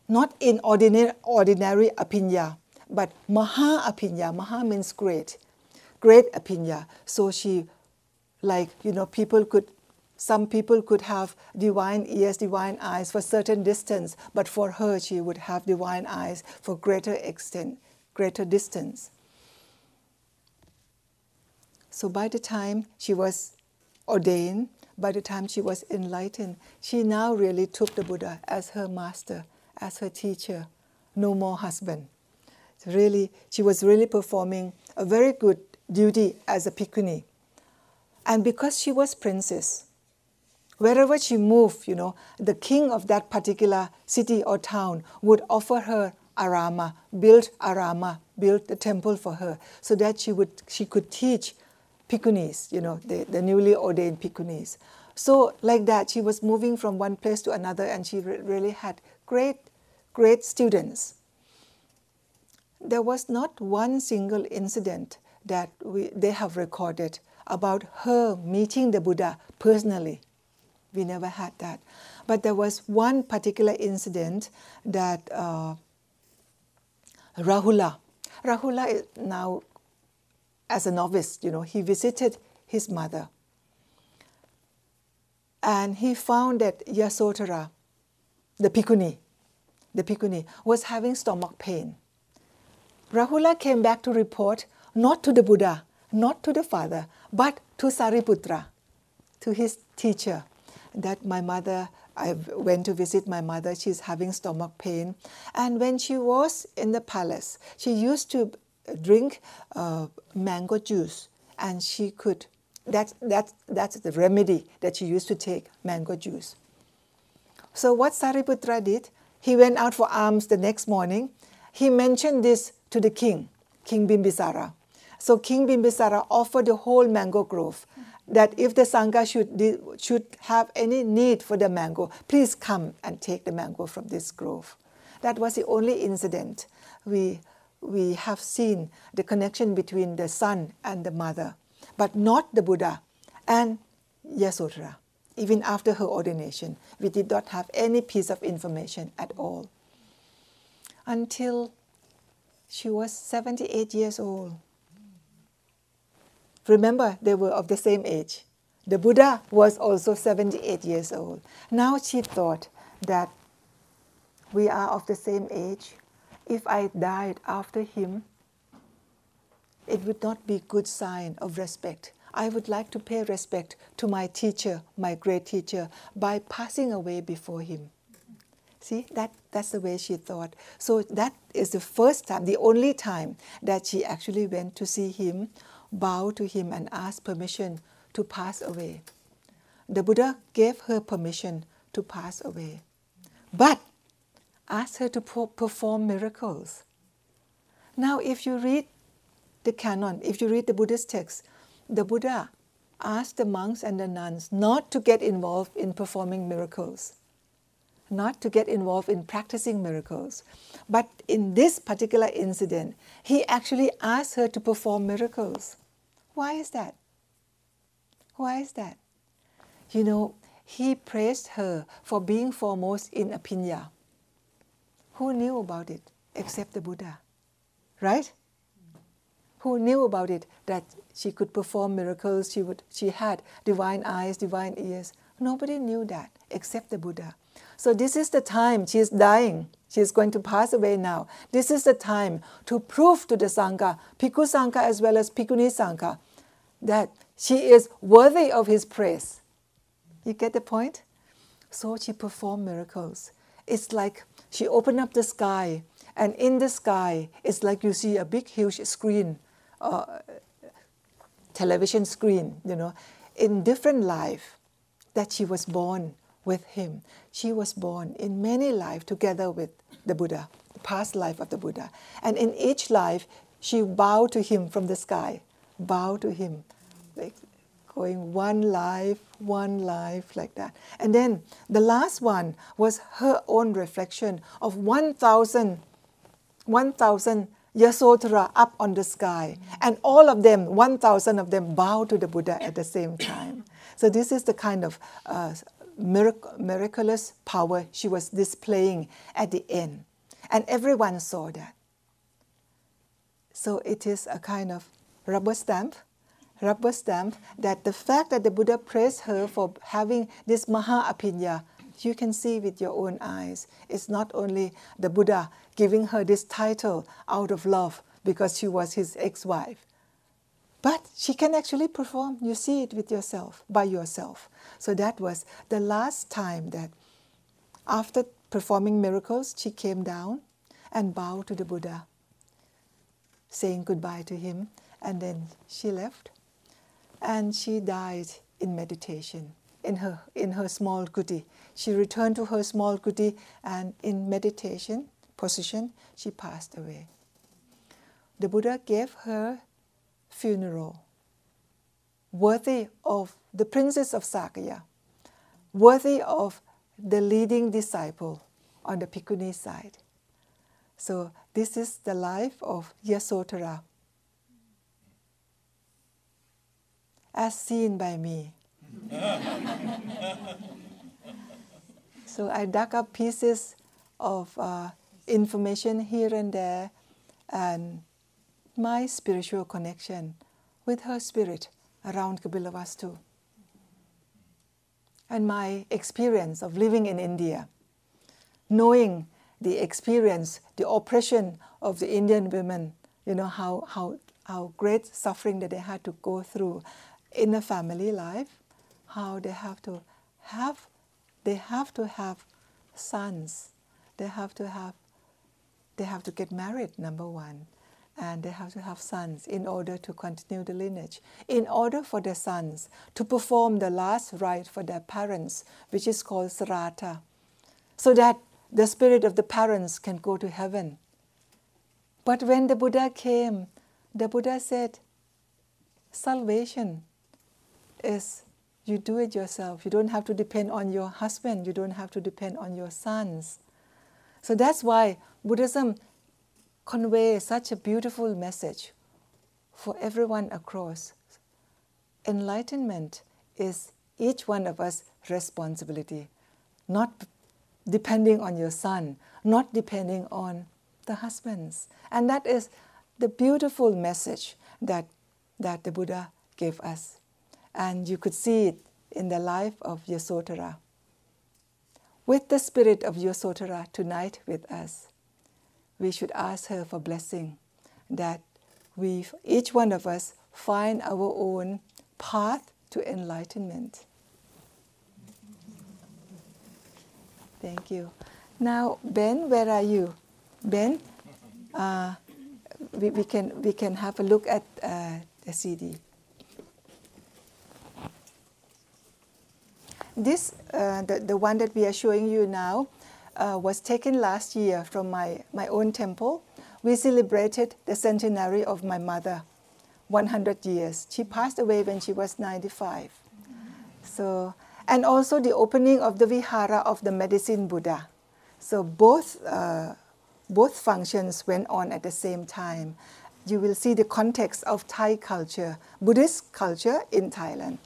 not in ordinary, ordinary apinya, but maha apinya. Maha means great, great apinya. So she, like, you know, people could some people could have divine ears, divine eyes for certain distance, but for her, she would have divine eyes for greater extent, greater distance. So by the time she was ordained, by the time she was enlightened, she now really took the Buddha as her master, as her teacher, no more husband. So really, she was really performing a very good duty as a bhikkhuni. And because she was princess, wherever she moved, you know, the king of that particular city or town would offer her arama, build arama, build the temple for her, so that she would she could teach Bhikkhunis, you know, the, the newly ordained Bhikkhunis. So like that, she was moving from one place to another, and she re- really had great, great students. There was not one single incident that we, they have recorded about her meeting the Buddha personally. We never had that. But there was one particular incident that uh, Rahula, Rahula is now, as a novice, you know, he visited his mother. And he found that Yasodhara, the Bhikkhuni, the Bhikkhuni, was having stomach pain. Rahula came back to report not to the Buddha, not to the father, but to Sariputra, to his teacher, that my mother, I went to visit my mother, she's having stomach pain. And when she was in the palace, she used to drink uh, mango juice, and she could, that, that, that's the remedy that she used to take, mango juice. So what Sariputra did, he went out for alms the next morning. He mentioned this to the king, King Bimbisara. So King Bimbisara offered the whole mango grove that if the Sangha should, should have any need for the mango, please come and take the mango from this grove. That was the only incident we, we have seen the connection between the son and the mother, but not the Buddha and Yasodhara. Even after her ordination, we did not have any piece of information at all. Until she was 78 years old. Remember, they were of the same age. The Buddha was also 78 years old. Now she thought that we are of the same age. If I died after him, it would not be good sign of respect. I would like to pay respect to my teacher, my great teacher, by passing away before him. See, that, that's the way she thought. So that is the first time, the only time that she actually went to see him bow to him and ask permission to pass away. The Buddha gave her permission to pass away, but asked her to perform miracles. Now, if you read the canon, if you read the Buddhist text, the Buddha asked the monks and the nuns not to get involved in performing miracles, not to get involved in practicing miracles. But in this particular incident, he actually asked her to perform miracles. Why is that? Why is that? You know, he praised her for being foremost in Abhijna. Who knew about it except the Buddha? Right? Who knew about it that she could perform miracles, she, would, she had divine eyes, divine ears? Nobody knew that except the Buddha. So, this is the time she is dying. She is going to pass away now. This is the time to prove to the Sangha, Bhikkhu Sangha as well as Bhikkhuni Sangha, that she is worthy of his praise. You get the point? So she performed miracles. It's like she opened up the sky, and in the sky, it's like you see a big, huge screen, uh, television screen, you know, in different life that she was born with him. She was born in many lives together with the Buddha, the past life of the Buddha. And in each life, she bowed to him from the sky, bowed to him, like going one life, one life, like that. And then the last one was her own reflection of 1,000, 1,000 Yasodhara up on the sky. And all of them, 1,000 of them, bow to the Buddha at the same time. So this is the kind of uh, mirac- miraculous power she was displaying at the end. And everyone saw that. So it is a kind of rubber stamp, rubber stamp that the fact that the Buddha praised her for having this Maha Abhijna, you can see with your own eyes. It's not only the Buddha giving her this title out of love because she was his ex wife, but she can actually perform. You see it with yourself, by yourself. So that was the last time that after performing miracles, she came down and bowed to the Buddha, saying goodbye to him, and then she left. And she died in meditation. in her, in her small kuti. She returned to her small kuti and in meditation position, she passed away. The Buddha gave her funeral worthy of the princess of Sakya, worthy of the leading disciple on the Bhikkhuni side. So, this is the life of Yasodhara as seen by me. so, I dug up pieces of uh, information here and there and my spiritual connection with her spirit around Kapilavastu and my experience of living in India, knowing the experience, the oppression of the Indian women, you know, how, how, how great suffering that they had to go through in a family life, how they have to have, they have to have sons, they have to have, they have to get married, number one and they have to have sons in order to continue the lineage. In order for their sons to perform the last rite for their parents, which is called Sarata, so that the spirit of the parents can go to heaven. But when the Buddha came, the Buddha said, Salvation is you do it yourself. You don't have to depend on your husband, you don't have to depend on your sons. So that's why Buddhism convey such a beautiful message for everyone across. Enlightenment is each one of us responsibility, not depending on your son, not depending on the husbands. And that is the beautiful message that, that the Buddha gave us. And you could see it in the life of Yasodhara. With the spirit of Yasodhara tonight with us, we should ask her for blessing that we, each one of us, find our own path to enlightenment. Thank you. Now, Ben, where are you? Ben, uh, we, we, can, we can have a look at uh, the CD. This, uh, the, the one that we are showing you now, uh, was taken last year from my, my own temple. We celebrated the centenary of my mother, 100 years. She passed away when she was 95. So, and also the opening of the Vihara of the Medicine Buddha. So both, uh, both functions went on at the same time. You will see the context of Thai culture, Buddhist culture in Thailand.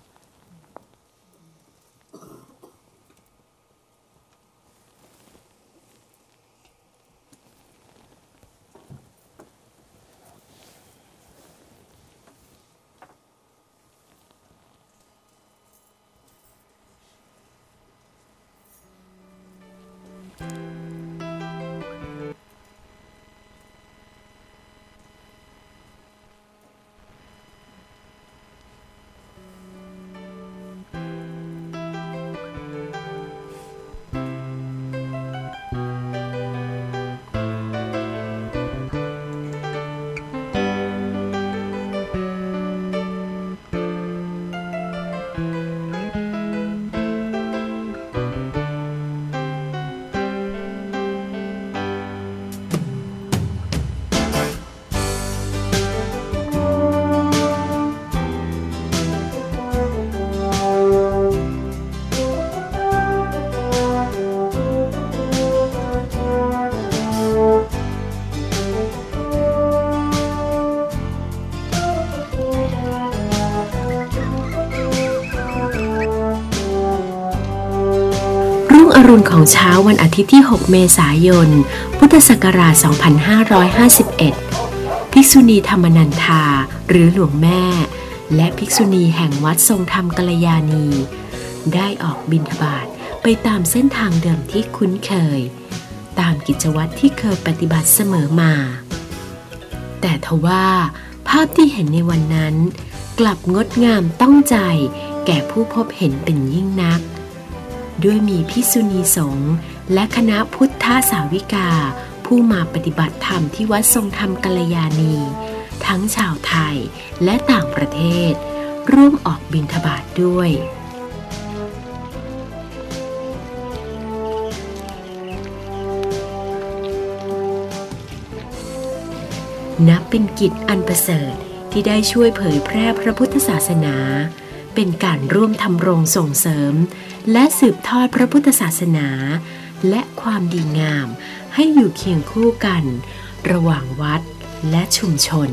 อรุณของเช้าวันอาทิตย์ที่ 6 เมษายน พุทธศักราช 2551 ภิกษุณีธรรมนันทา หรือหลวงแม่ และภิกษุณีแห่งวัดทรงธรรมกัลยาณี ได้ออกบินทบาทไปตามเส้นทางเดิมที่คุ้นเคย ตามกิจวัตรที่เคยปฏิบัติเสมอมา แต่ทว่าภาพที่เห็นในวันนั้น กลับงดงามต้องใจแก่ผู้พบเห็นเป็นยิ่งนัก ด้วยมีพิสุณีสงฆ์และคณะพุทธสาวิกา ผู้มาปฏิบัติธรรมที่วัดทรงธรรมกัลยาณี ทั้งชาวไทยและต่างประเทศ ร่วมออกบิณฑบาตด้วย นับเป็นกิจอันประเสริฐที่ได้ช่วยเผยแพร่พระพุทธศาสนา เป็นการร่วมทำรงส่งเสริม และสืบทอดพระพุทธศาสนา และความดีงามให้อยู่เคียงคู่กัน ระหว่างวัดและชุมชน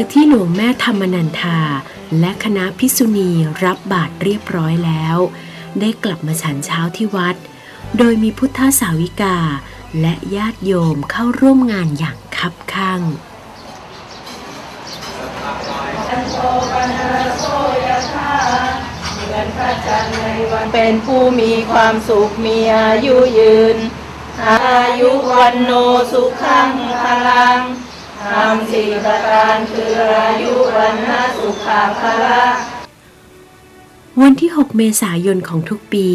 จากที่หลวงแม่ธรรมนันทา และคณะภิษุณีรับบาตรเรียบร้อยแล้ว ได้กลับมาฉันเช้าที่วัด โดยมีพุทธสาวิกา และญาติโยมเข้าร่วมงานอย่างคับข้างเป็นผู้มีความสุขมีอายุยืน อายุวันโนสุขังพลัง ทำสี่ประการคืออายุวันนสุขาพละวันที่ 6 เมษายนของทุกปี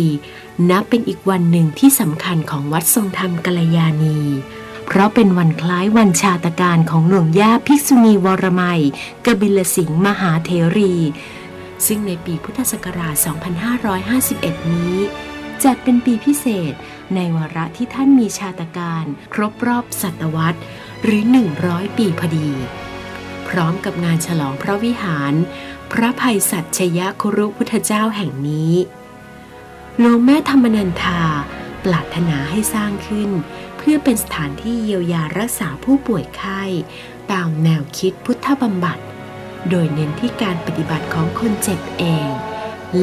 นับเป็นอีกวันหนึ่งที่สำคัญของวัดทรงธรรมกัลยาณี เพราะเป็นวันคล้ายวันชาตการของหลวงย่าภิกษุณีวรมัยกบิลสิงห์มหาเทรี ซึ่งในปีพุทธศักราช 2551 นี้ จัดเป็นปีพิเศษในวาระที่ท่านมีชาตการ ครบรอบศตวรรษ หรือ 100 ปีพอดี พร้อมกับงานฉลองพระวิหาร พระภัยสัชยคุรุพุทธเจ้าแห่งนี้หลวงแม่ธรรมนันทาปรารถนาให้สร้างขึ้น เพื่อเป็นสถานที่เยียวยารักษาผู้ป่วยไข้ ตามแนวคิดพุทธบำบัด โดยเน้นที่การปฏิบัติของคนเจ็บเอง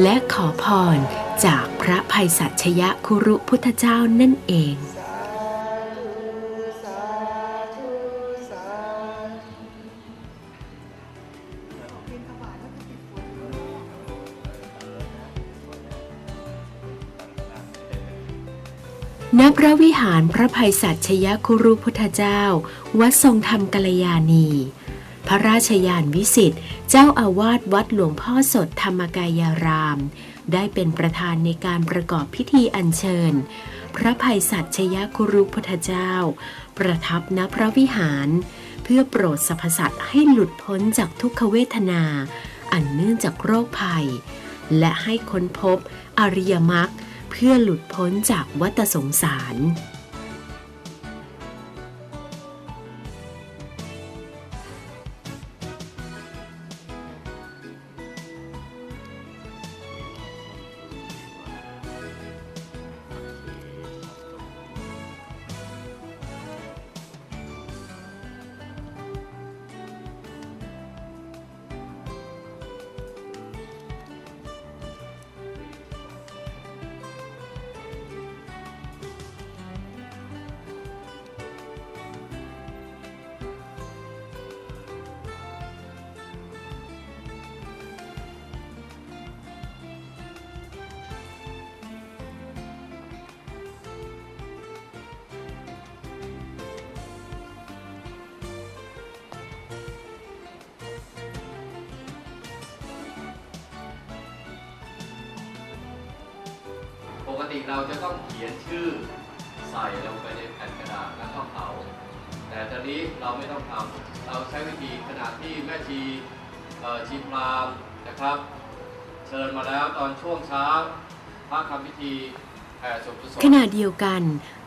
และขอพรจากพระภัยสัชยคุรุพุทธเจ้านั่นเอง ณพระวิหารพระภัยสัชยคุรุพุทธเจ้า วัดทรงธรรมกัลยาณี พระราชยานวิสิทธิ์ เจ้าอาวาสวัดหลวงพ่อสดธรรมกายาราม ได้เป็นประธานในการประกอบพิธีอัญเชิญ พระภัยสัชยคุรุพุทธเจ้า ประทับณพระวิหาร เพื่อโปรดสรรพสัตว์ให้หลุดพ้นจากทุกขเวทนา อันเนื่องจากโรคภัย และให้ค้นพบอริยมรรค เพื่อหลุดพ้นจากวัฏสงสาร เดียวกัน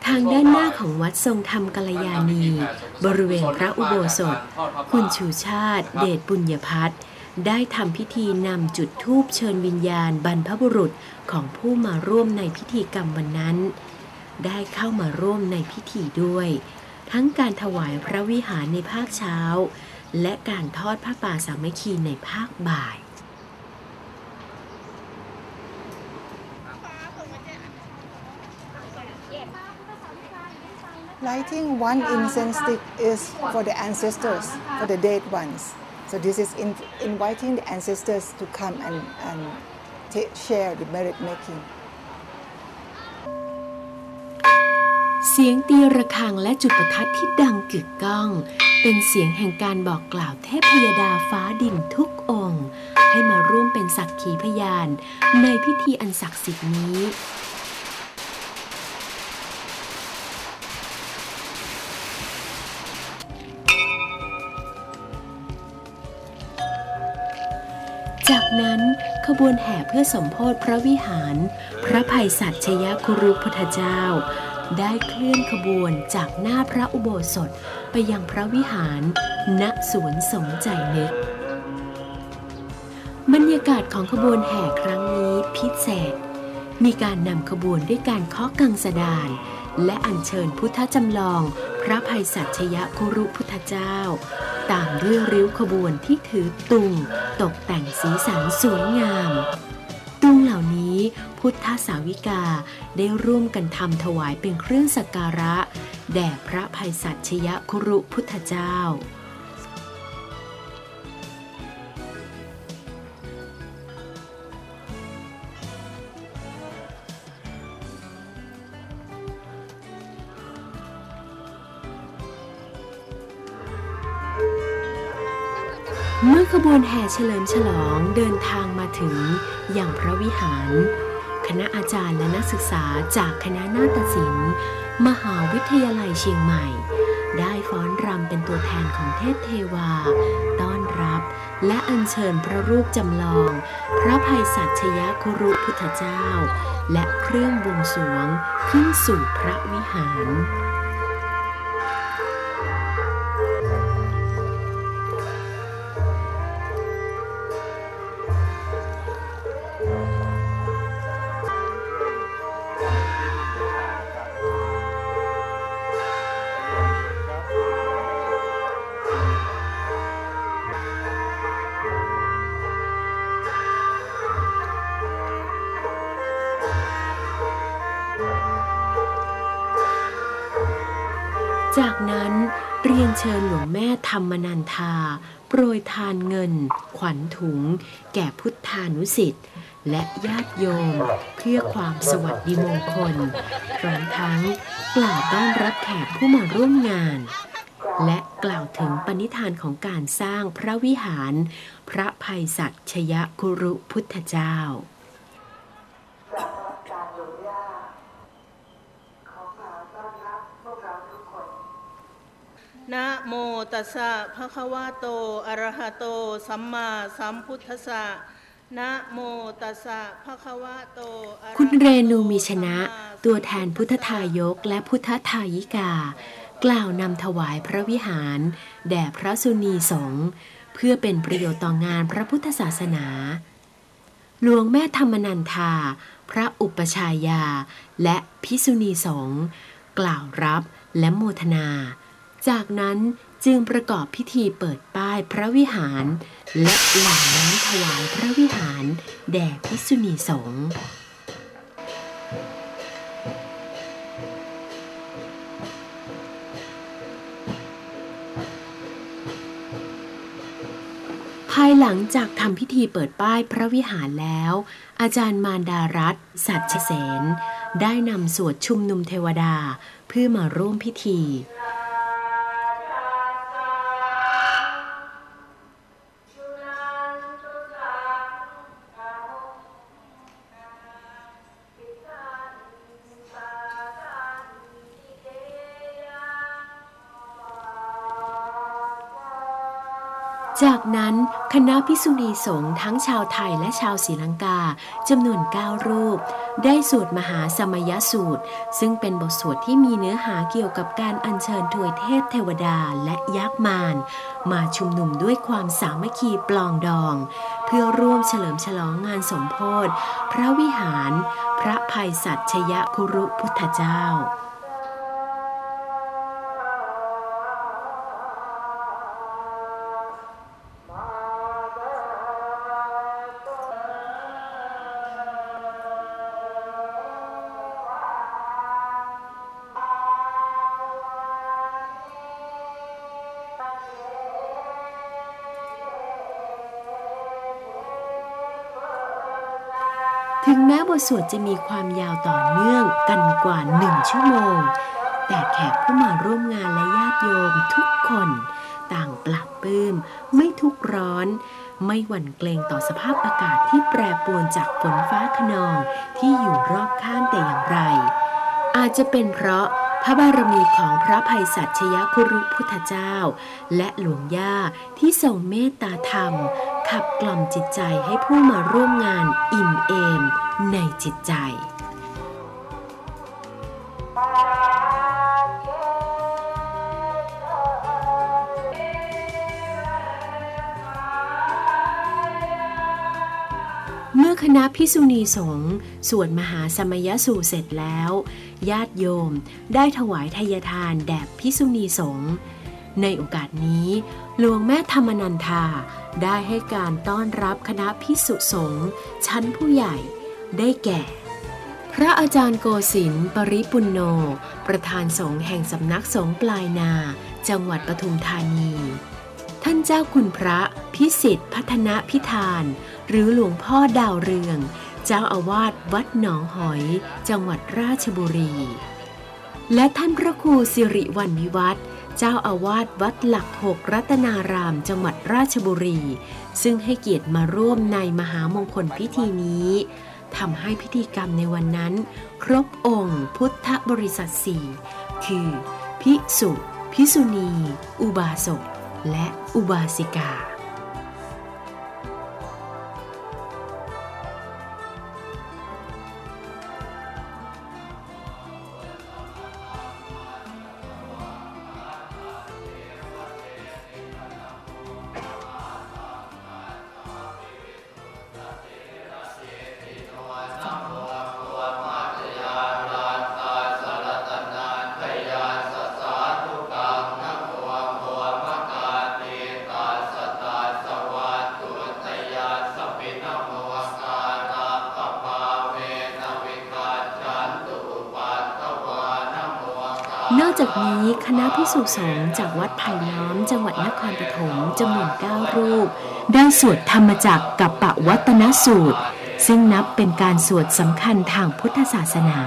ทางด้านหน้าของวัดทรงธรรมกัลยาณี บริเวณพระอุโบสถ คุณชูชาติ เดชปุญญพัฒน์ได้ทำพิธีนำจุดธูปเชิญวิญญาณบรรพบุรุษของผู้มาร่วมในพิธีกรรมวันนั้น ได้เข้ามาร่วมในพิธีด้วย ทั้งการถวายพระวิหารในภาคเช้า และการทอดผ้าป่าสามัคคีในภาคบ่าย Lighting one incense stick is for the ancestors, for the dead ones. So this is in, inviting the ancestors to come and, and ta- share the merit making. เสียงตีระฆังและจุดประทัดที่ดังกึกก้อง เป็นเสียงแห่งการบอกกล่าวเทพยดาฟ้าดินทุกองค์ ให้มาร่วมเป็นสักขีพยาน ในพิธีอันศักดิ์สิทธิ์นี้ จากนั้นขบวนแห่เพื่อสมโพธิพระวิหาร พระภัยสัชยคุรุพุทธเจ้า ได้เคลื่อนขบวนจากหน้าพระอุโบสถไปยังพระวิหาร ณสวนสมใจนึก บรรยากาศของขบวนแห่ครั้งนี้พิเศษ มีการนำขบวนด้วยการเคาะกังสดาน และอัญเชิญพุทธจำลอง พระภัยสัชยคุรุพุทธเจ้า ตามด้วยริ้วขบวนที่ถือตุง ตกแต่งสีสันสวยงาม ตุงเหล่านี้พุทธสาวิกาได้ร่วมกันทำถวายเป็นเครื่องสักการะ แด่พระภัยสัชยคุรุพุทธเจ้า ขบวนแห่เฉลิมฉลองเดินทางมาถึงอย่างพระวิหาร คณะอาจารย์และนักศึกษาจากคณะนาฏศิลป์ มหาวิทยาลัยเชียงใหม่ ได้ฟ้อนรำเป็นตัวแทนของเทพเทวา ต้อนรับและอัญเชิญพระรูปจำลอง พระภัยสัชยคุรุพุทธเจ้า และเครื่องบวงสรวงขึ้นสู่พระวิหาร ถุง แก่พุทธานุสิทธิ์และญาติโยมเพื่อความสวัสดิมงคลพร้อมทั้งกล่าวต้อนรับแขกผู้มาร่วมงาน และกล่าวถึงปณิธานของการสร้างพระวิหาร พระภัยสัชยคุรุพุทธเจ้า นะโมตัสสะภะคะวะโต อะระหะโต สัมมาสัมพุทธัสสะนะโมตัสสะภะคะวะโต คุณเรนูมีชนะ ตัวแทนพุทธทายกและพุทธทายิกา กล่าวนำถวายพระวิหาร แด่พระสุนีสงฆ์เพื่อเป็นประโยชน์ต่องานพระพุทธศาสนา หลวงแม่ธรรมนันทา พระอุปชายา และพิสุนีสงฆ์กล่าวรับและโมทนา จากนั้นจึงประกอบพิธีเปิดป้ายพระวิหาร และหลั่งน้ำถวายพระวิหาร แด่พิสุนีสงฆ์ภายหลังจากทำพิธีเปิดป้ายพระวิหารแล้ว อาจารย์มารดารัตสัจเสนได้นำสวดชุมนุมเทวดาเพื่อมาร่วมพิธี คณะพิสุณีสงฆ์ทั้งชาวไทยและชาวศรีลังกาจำนวน 9 รูป ได้สวดมหาสมยสูตร ซึ่งเป็นบทสวดที่มีเนื้อหาเกี่ยวกับการอัญเชิญถวยเทพเทวดาและยักษ์มารมาชุมนุมด้วยความสามัคคีปลองดอง เพื่อร่วมเฉลิมฉลองงานสมโพธิพระวิหาร พระภัยสัชยคุรุพุทธเจ้า สวดจะมีความยาวต่อเนื่องกันกว่าหนึ่งชั่วโมง แต่แขกผู้มาร่วมงานและญาติโยมทุกคน ต่างปรับปลื้ม ไม่ทุกร้อน ไม่หวั่นเกรงต่อสภาพอากาศที่แปรปรวนจากฝนฟ้าขนองที่อยู่รอบข้างแต่อย่างไร อาจจะเป็นเพราะพระบารมีของพระภัยสัชยคุรุพุทธเจ้า และหลวงย่าที่ทรงเมตตาธรรม ขับกล่อมจิตใจให้ผู้มาร่วมงานอิ่มเอมในจิตใจเมื่อคณะพิสุณีสงฆ์สวดมหาสมยสูเสร็จแล้ว ญาติโยมได้ถวายทายทานแด่พิสุณีสงฆ์ ในโอกาสนี้หลวงแม่ธรรมนันทาได้ให้การต้อนรับคณะพิสุสงฆ์ชั้นผู้ใหญ่ได้แก่ พระอาจารย์โกศินปริปุณโน ประธานสงฆ์แห่งสำนักสงฆ์ปลายนา จังหวัดปทุมธานี ท่านเจ้าคุณพระพิสิทธิ์พัฒนพิธาน หรือหลวงพ่อดาวเรือง เจ้าอาวาสวัดหนองหอย จังหวัดราชบุรี และท่านพระครูสิริวัณวิวัฒน์ เจ้าอาวาสวัดหลักหกรัตนาราม จังหวัดราชบุรี ซึ่งให้เกียรติมาร่วมในมหามงคลพิธีนี้ทำให้พิธีกรรมในวันนั้น ครบองค์พุทธบริษัทสี่คือ ภิกษุ ภิกษุณี อุบาสก และอุบาสิกา สุสงฆ์จากวัดไผ่ล้อม จังหวัดนครปฐมจำนวน9รูป ได้สวดธรรมจักรกับปะวัตนสูตร ซึ่งนับเป็นการสวดสำคัญทางพุทธศาสนา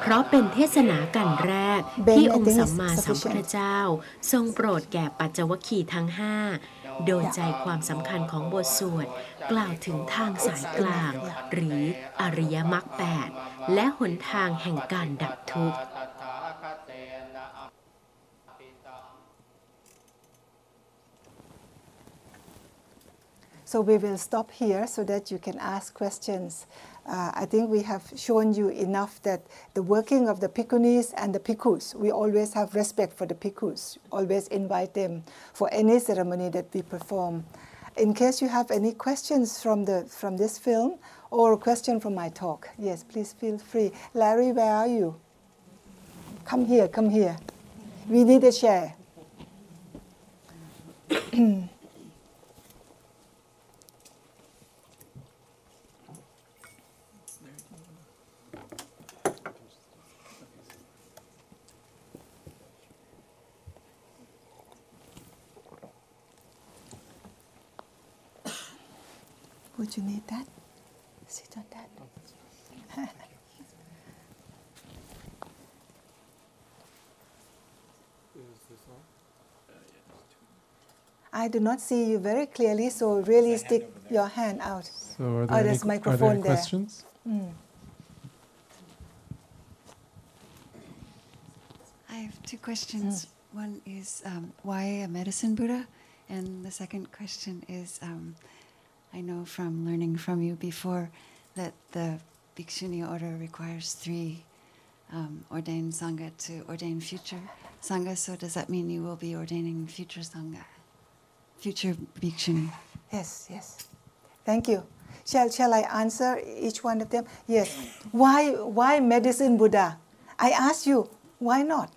เพราะเป็นเทศนากันแรก ที่องค์สัมมาสัมพุทธเจ้า ทรงโปรดแก่ปัจจวัคคีทั้งห้าโดยใจความสำคัญของบทสวด กล่าวถึงทางสายกลาง หรืออริยมรรคแปดและหนทางแห่งการดับทุกข์ So we will stop here so that you can ask questions. Uh, I think we have shown you enough that the working of the Bhikkhunis and the Bhikkhus, we always have respect for the Bhikkhus, always invite them for any ceremony that we perform. In case you have any questions from, the, from this film or a question from my talk, yes, please feel free. Larry, where are you? Come here, come here. We need a chair. Would you need that? Sit on that. I do not see you very clearly, so really stick your hand out. So are Oh, there, any, there's are microphone there there. questions? Mm. I have two questions. One is um, why a medicine Buddha, And the second question is um, I know from learning from you before that the Bhikshuni order requires three um, ordained Sangha to ordain future Sangha. So does that mean you will be ordaining future Sangha, future Bhikshuni? Yes, yes. Thank you. Shall, shall I answer each one of them? Yes. Why, why medicine Buddha? I ask you, why not?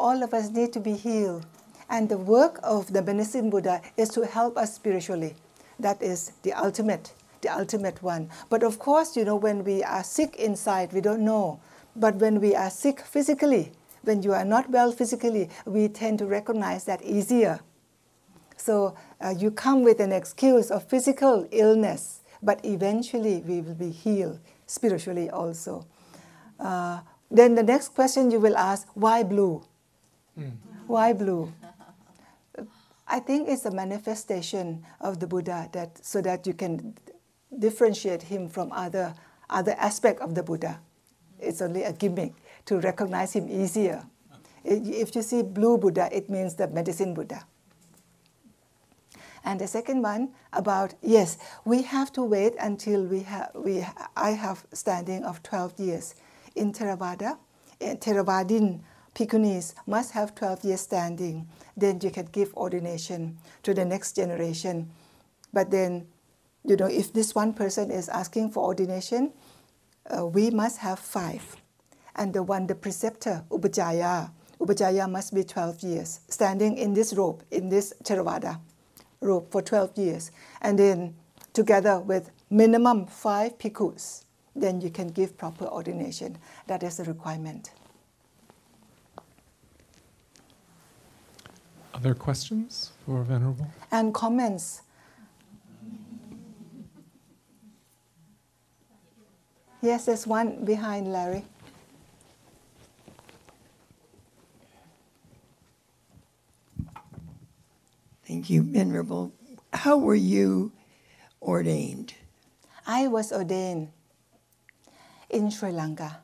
All of us need to be healed. And the work of the medicine Buddha is to help us spiritually. That is the ultimate, the ultimate one. But of course, you know, when we are sick inside, we don't know. But when we are sick physically, when you are not well physically, we tend to recognize that easier. So uh, you come with an excuse of physical illness, but eventually we will be healed spiritually also. Uh, then the next question you will ask why blue? Why blue? I think it's a manifestation of the Buddha that so that you can differentiate him from other other aspect of the Buddha. It's only a gimmick to recognize him easier. If you see blue Buddha, it means the medicine Buddha. And the second one about yes, we have to wait until we have we I have standing of 12 years in Theravada. In Theravadin Bhikkhunis must have 12 years standing. Then you can give ordination to the next generation. But then, you know, if this one person is asking for ordination, uh, we must have five. And the one, the preceptor, Upajjhaya, Upajjhaya must be 12 years, standing in this robe, in this Theravada robe for 12 years. And then together with minimum five bhikkhus, then you can give proper ordination. That is the requirement. Other questions for Venerable? And comments. Yes, there's one behind Larry. Thank you, Venerable. How were you ordained? I was ordained in Sri Lanka.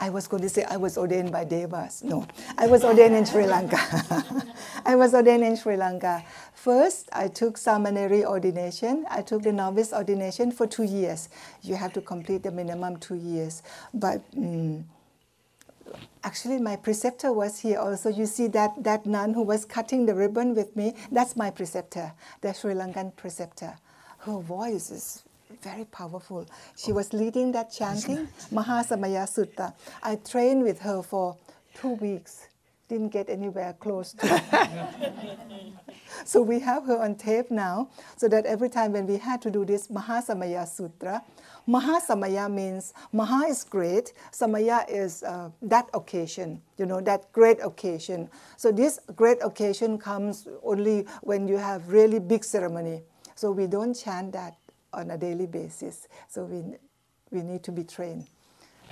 I was going to say I was ordained by Devas. No, I was ordained in Sri Lanka. I was ordained in Sri Lanka. First, I took Samaneri ordination. I took the novice ordination for two years. You have to complete the minimum two years. But mm, actually, my preceptor was here also. You see that, that nun who was cutting the ribbon with me? That's my preceptor, the Sri Lankan preceptor. Her voice is very powerful. She was leading that chanting, Mahasamaya Sutta. I trained with her for two weeks. Didn't get anywhere close to So we have her on tape now, so that every time when we had to do this Mahasamaya Sutra, Mahasamaya means Maha is great, Samaya is uh, that occasion, you know, that great occasion. So this great occasion comes only when you have really big ceremony. So we don't chant that on a daily basis. So we, we need to be trained.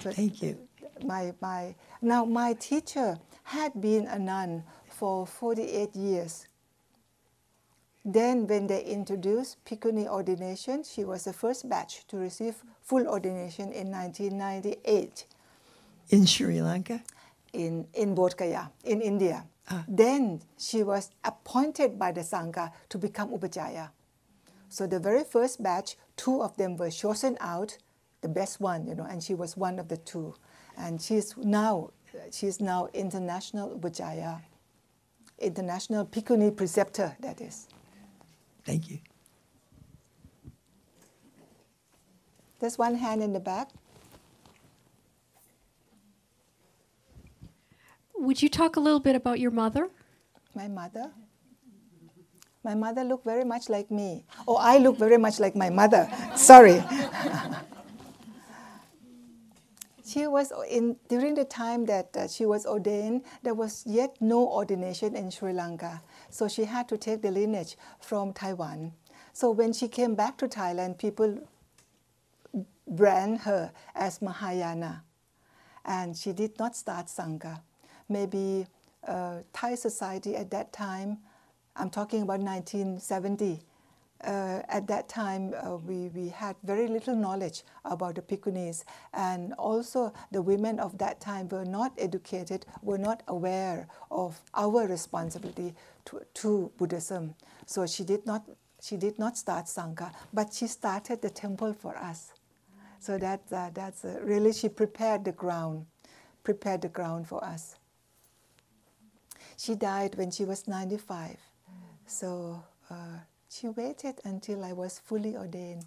So Thank you. My, my, now, my teacher had been a nun for 48 years. Then, when they introduced Bhikkhuni ordination, she was the first batch to receive full ordination in 1998 In Sri Lanka? in, in Bodh Gaya, in India. Ah. Then she was appointed by the Sangha to become Upajjhaya. So the very first batch, two of them were chosen out, the best one, you know, and she was one of the two. And she's now, she's now international Upajjhaya, international Bhikkhuni preceptor, that is. Thank you. There's one hand in the back. Would you talk a little bit about your mother? My mother. My mother looked very much like me. Oh, I look very much like my mother. Sorry. she was in during the time that uh, she was ordained. There was yet no ordination in Sri Lanka, so she had to take the lineage from Taiwan. So when she came back to Thailand, people brand her as Mahayana, and she did not start sangha. Maybe uh, Thai society at that time I'm talking about 1970, uh, at that time, uh, we, we had very little knowledge about the Bhikkhunis, and also the women of that time were not educated, were not aware of our responsibility to, to Buddhism. So she did not she did not start Sangha, but she started the temple for us. So that, uh, that's uh, really she prepared the ground, prepared the ground for us. She died when she was 95. So uh, she waited until I was fully ordained.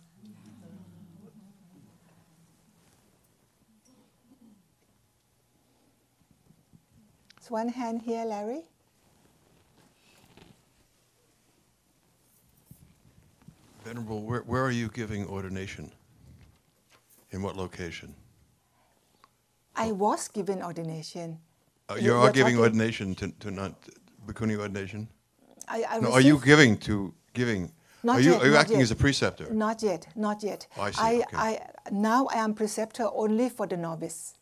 So one hand here, Larry. Venerable, where, where are you giving ordination? In what location? I was given ordination. Uh, You- you are giving talking- ordination to, to not bhikkhuni ordination? I, I no, are you giving to giving? Not are you yet, are you acting yet. as a preceptor? Not yet, not yet. Oh, I see, I, okay. I, now I am preceptor only for the novice.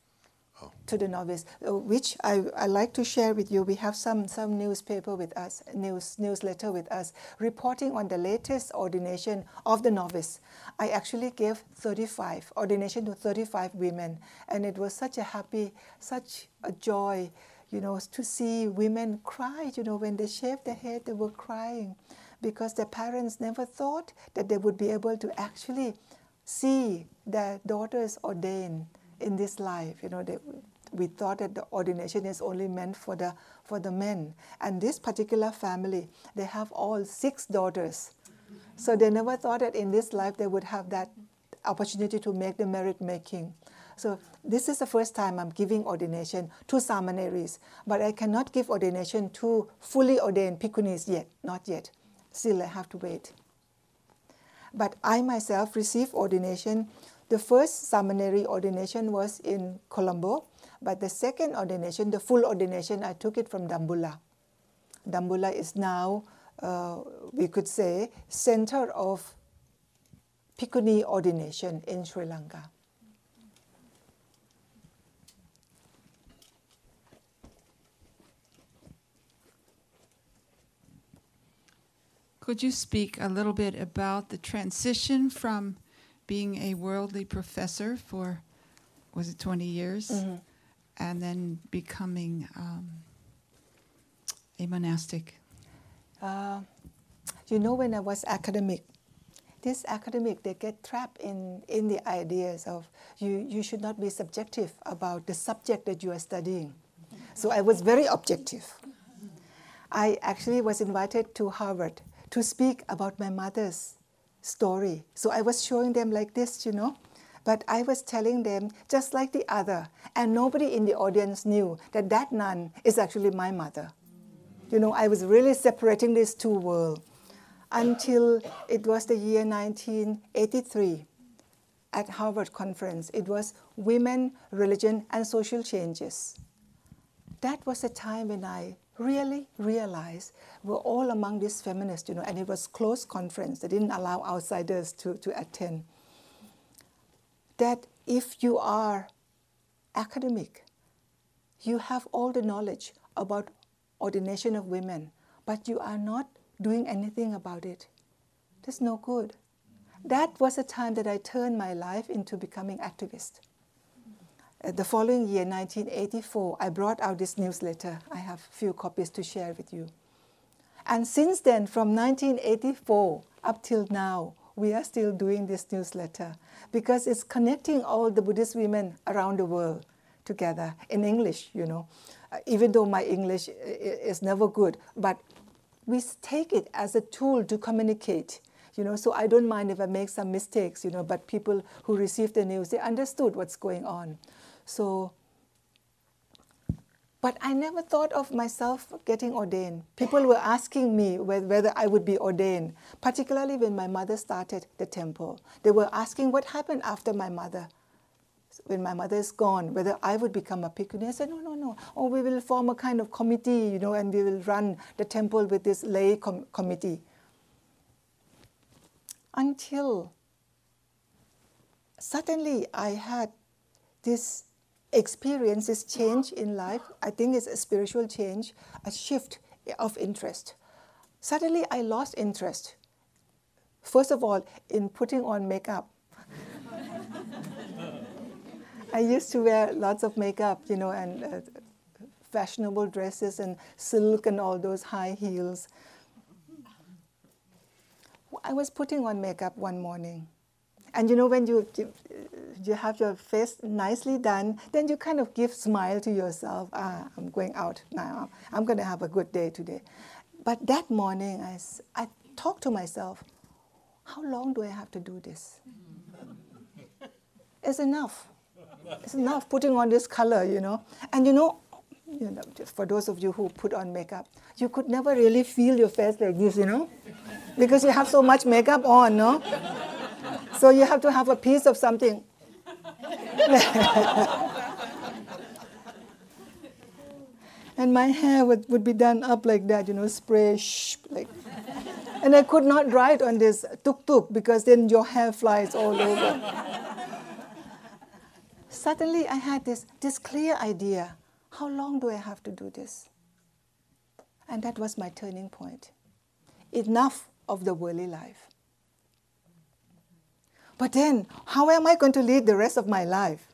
Oh. To the novice, uh, which I, I like to share with you. We have some, some newspaper with us, news newsletter with us, reporting on the latest ordination of the novice. I actually gave 35 ordination to 35 women, and it was such a happy, such a joy, you know, to see women cry. You know, when they shaved their head, they were crying because their parents never thought that they would be able to actually see their daughters ordained in this life. You know, they, we thought that the ordination is only meant for the for the men. And this particular family, they have all six daughters. So they never thought that in this life they would have that opportunity to make the merit making. So this is the first time I'm giving ordination to Samaneris, but I cannot give ordination to fully ordained Bhikkhunis yet, not yet. Still, I have to wait. But I myself received ordination. The first Samaneri ordination was in Colombo, but the second ordination, the full ordination, I took it from Dambulla. Dambulla is now, uh, we could say, center of Bhikkhuni ordination in Sri Lanka. Could you speak a little bit about the transition from being a worldly professor for, was it 20 years, Mhm. and then becoming um, a monastic? Uh, you know, when I was academic, this academic they get trapped in, in the ideas of you, you should not be subjective about the subject that you are studying. So I was very objective. I actually was invited to Harvard to speak about my mother's story. So I was showing them like this, you know. But I was telling them just like the other, and nobody in the audience knew that that nun is actually my mother. You know, I was really separating these two worlds until it was the year 1983 at Harvard conference. It was Women, Religion, and Social Changes. That was the time when I really realized we're all among these feminists, you know, and it was closed conference. They didn't allow outsiders to, to attend. That if you are academic, you have all the knowledge about ordination of women, but you are not doing anything about it. That's no good. That was the time that I turned my life into becoming activist. Uh, the following year, 1984, I brought out this newsletter. I have a few copies to share with you. And since then, from 1984 up till now, we are still doing this newsletter because it's connecting all the Buddhist women around the world together in English, you know. Uh, even though my English i- is never good, but we take it as a tool to communicate. You know, so I don't mind if I make some mistakes, you know, but people who receive the news, they understood what's going on. So but I never thought of myself getting ordained. People were asking me whether I would be ordained, particularly when my mother started the temple. They were asking what happened after my mother. When my mother is gone, whether I would become a bhikkhuni. I said, no, no, no. Oh, we will form a kind of committee, you know, and we will run the temple with this lay com- committee. Until suddenly I had this experience, this change in life. I think it's a spiritual change, a shift of interest. Suddenly I lost interest First of all, in putting on makeup. I used to wear lots of makeup, you know, and uh, fashionable dresses and silk and all those high heels. I was putting on makeup one morning. And you know, when you, you have your face nicely done, then you kind of give smile to yourself. Ah, I'm going out now. I'm going to have a good day today. But that morning, I, I talked to myself, how long do I have to do this? It's enough. It's enough putting on this color, you know. And you know, you know, for those of you who put on makeup, you could never really feel your face like this, you know, because you have so much makeup on, no? So you have to have a piece of something. and my hair would, would be done up like that, you know, spray, shh, like. And I could not ride on this tuk tuk because then your hair flies all over. Suddenly I had this, this clear idea how long do I have to do this? And that was my turning point. Enough of the worldly life. But then, how am I going to lead the rest of my life?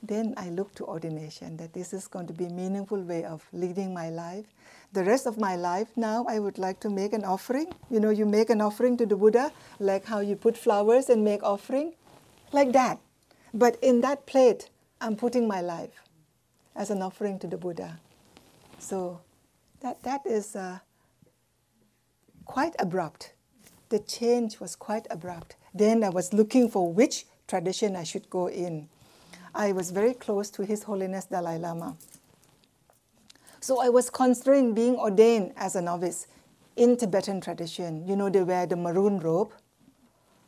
Then I look to ordination, that this is going to be a meaningful way of leading my life. The rest of my life now, I would like to make an offering. You know, you make an offering to the Buddha, like how you put flowers and make offering, like that. But in that plate, I'm putting my life as an offering to the Buddha. So that, that is uh, quite abrupt. The change was quite abrupt. Then I was looking for which tradition I should go in. I was very close to His Holiness Dalai Lama. So I was considering being ordained as a novice in Tibetan tradition. You know, they wear the maroon robe.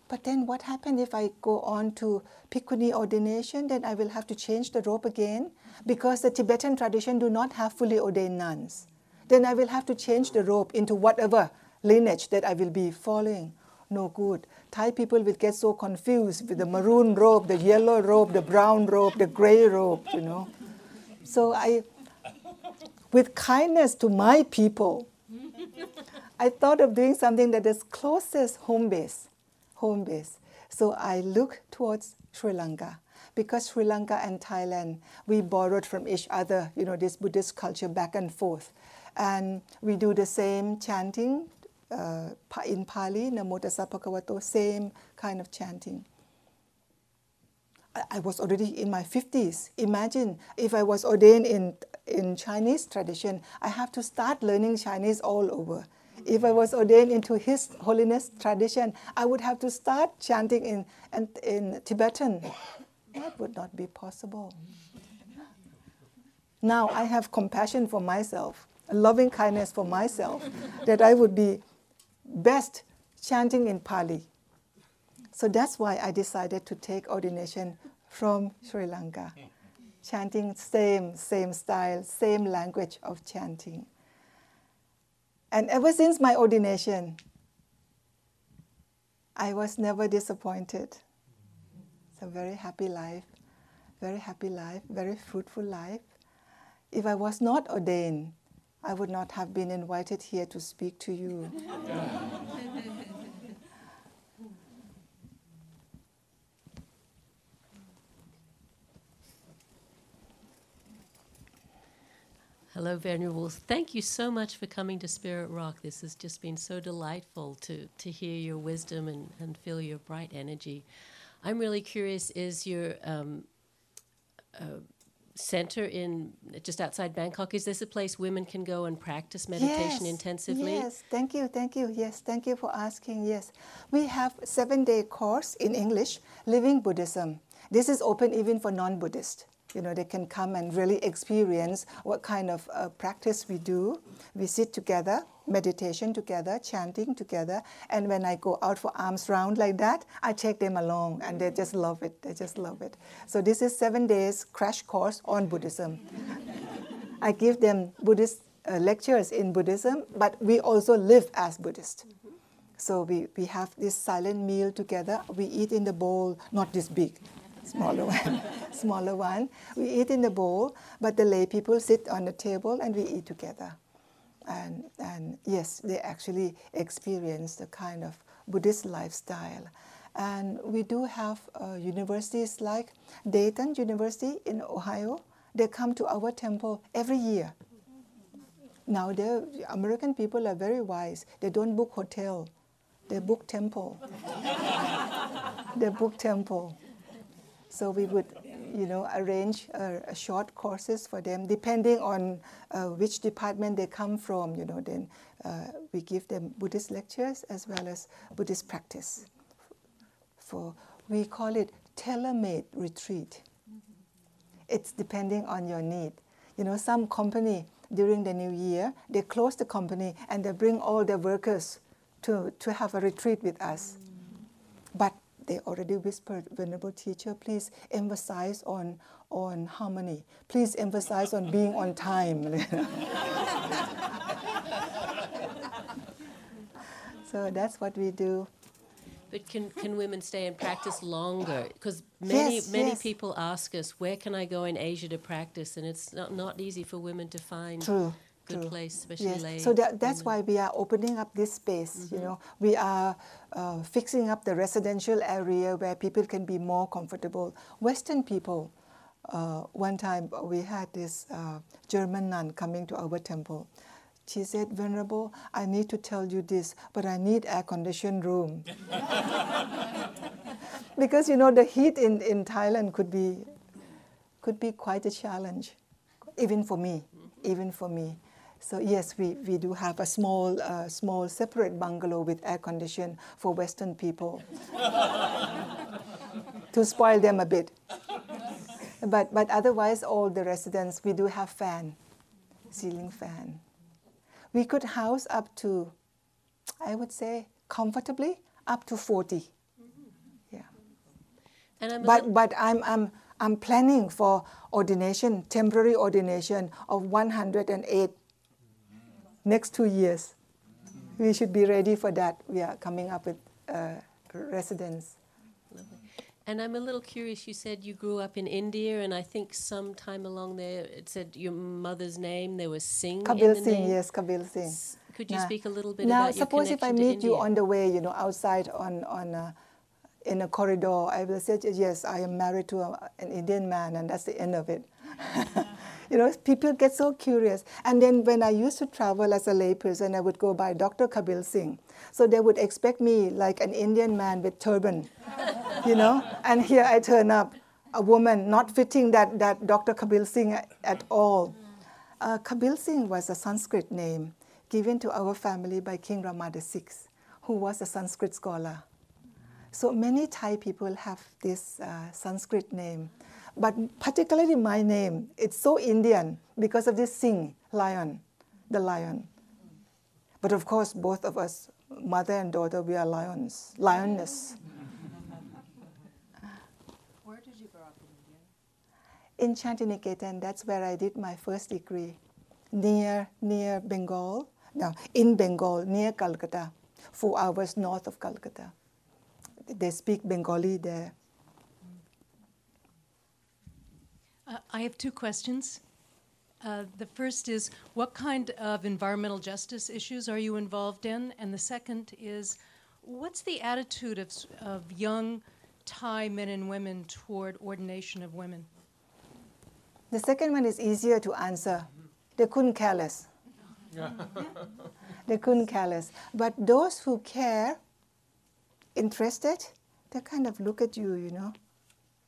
But then what happened if I go on to Bhikkhuni ordination? Then I will have to change the robe again because the Tibetan tradition do not have fully ordained nuns. Then I will have to change the robe into whatever lineage that I will be following. No good. Thai people will get so confused with the maroon robe, the yellow robe, the brown robe, the gray robe, you know. So I, with kindness to my people, I thought of doing something that is closest home base, home base. So I look towards Sri Lanka because Sri Lanka and Thailand, we borrowed from each other, you know, this Buddhist culture back and forth. And we do the same chanting uh, in Pali, Namo Tassa Bhagavato, same kind of chanting. I was already in my 50s. Imagine if I was ordained in, in Chinese tradition, I have to start learning Chinese all over. If I was ordained into His Holiness tradition, I would have to start chanting in, in, in Tibetan that would not be possible. Now I have compassion for myself, loving kindness for myself, that I would be best chanting in Pali. So that's why I decided to take ordination from Sri Lanka, chanting same, same style, same language of chanting. And ever since my ordination, I was never disappointed. It's a very happy life, very happy life, very fruitful life. If I was not ordained, I would not have been invited here to speak to you. Hello, Venerables. Thank you so much for coming to Spirit Rock. This has just been so delightful to, to hear your wisdom and, and feel your bright energy. I'm really curious is your um, uh, center in just outside Bangkok, is this a place women can go and practice meditation yes, intensively? Yes, thank you, thank you. Yes, thank you for asking. Yes, we have seven day course in English, Living Buddhism. This is open even for non-Buddhist you know, they can come and really experience what kind of uh, practice we do. We sit together, meditation together, chanting together, and when I go out for alms round like that, I take them along, and they just love it. They just love it. So this is seven days crash course on Buddhism. I give them Buddhist uh, lectures in Buddhism, but we also live as Buddhists. So we, we have this silent meal together. We eat in the bowl, not this big, smaller one, smaller one. We eat in the bowl, but the lay people sit on the table and we eat together. And, and yes, they actually experience the kind of Buddhist lifestyle. And we do have uh, universities like Dayton University in Ohio. They come to our temple every year. Now, the American people are very wise. They don't book hotel, they book temple. they book temple. So we would, you know, arrange uh, short courses for them, depending on uh, which department they come from. You know, then uh, we give them Buddhist lectures as well as Buddhist practice. For we call it tailor-made retreat. It's depending on your need. You know, some company during the new year they close the company and they bring all their workers to, to have a retreat with us. They already whispered, Venerable Teacher, please emphasize on, on harmony. Please emphasize on being on time. so that's what we do. But can, can women stay and practice longer? Because many Yes, many yes. people ask us, where can I go in Asia to practice? And it's not, not easy for women to find True. Good true. place, especially yes. So that, that's women. why we are opening up this space. You know, we are uh, fixing up the residential area where people can be more comfortable. Western people. Uh, one time we had this uh, German nun coming to our temple. She said, "Venerable, I need to tell you this, but I need air-conditioned room." because you know the heat in, in Thailand could be could be quite a challenge, even for me, even for me. So yes, we, we do have a small uh, small separate bungalow with air condition for Western people to spoil them a bit. But but otherwise, all the residents we do have fan, ceiling fan. We could house up to, I would say, comfortably up to forty. And I'm But but I'm I'm I'm planning for ordination, temporary ordination of 108 next two years. We should be ready for that. We are coming up with uh, residents. And I'm a little curious. You said you grew up in India, and I think sometime along there it said your mother's name. There was Singh. in Kabil the Singh, name. yes, Kabil Singh. Could you speak a little bit now, about your suppose if I meet you on the way, you know, outside on on uh, in a corridor, I will say, yes, I am married to a, an Indian man, and that's the end of it. You know, people get so curious. And then when I used to travel as a layperson, I would go by Dr. Kabil Singh. So they would expect me like an Indian man with turban, you know. And here I turn up, a woman not fitting that, that Dr. Kabil Singh at, all. Uh, Kabil Singh was a Sanskrit name given to our family by King Rama VI, who was a Sanskrit scholar. So many Thai people have this uh, Sanskrit name, but particularly my name, it's so Indian because of this Singh, lion, the lion. But of course, both of us, mother and daughter, we are lions, lioness. Where did you grow up in India? In Shantiniketan, that's where I did my first degree, near near Bengal, no, in Bengal, near Calcutta, four hours north of Calcutta. They speak Bengali there. Uh, I have two questions. Uh, the first is what kind of environmental justice issues are you involved in? And the second is what's the attitude of, of young Thai men and women toward ordination of women? The second one is easier to answer. They couldn't care less. They couldn't care less. But those who care, interested, they kind of look at you, you know,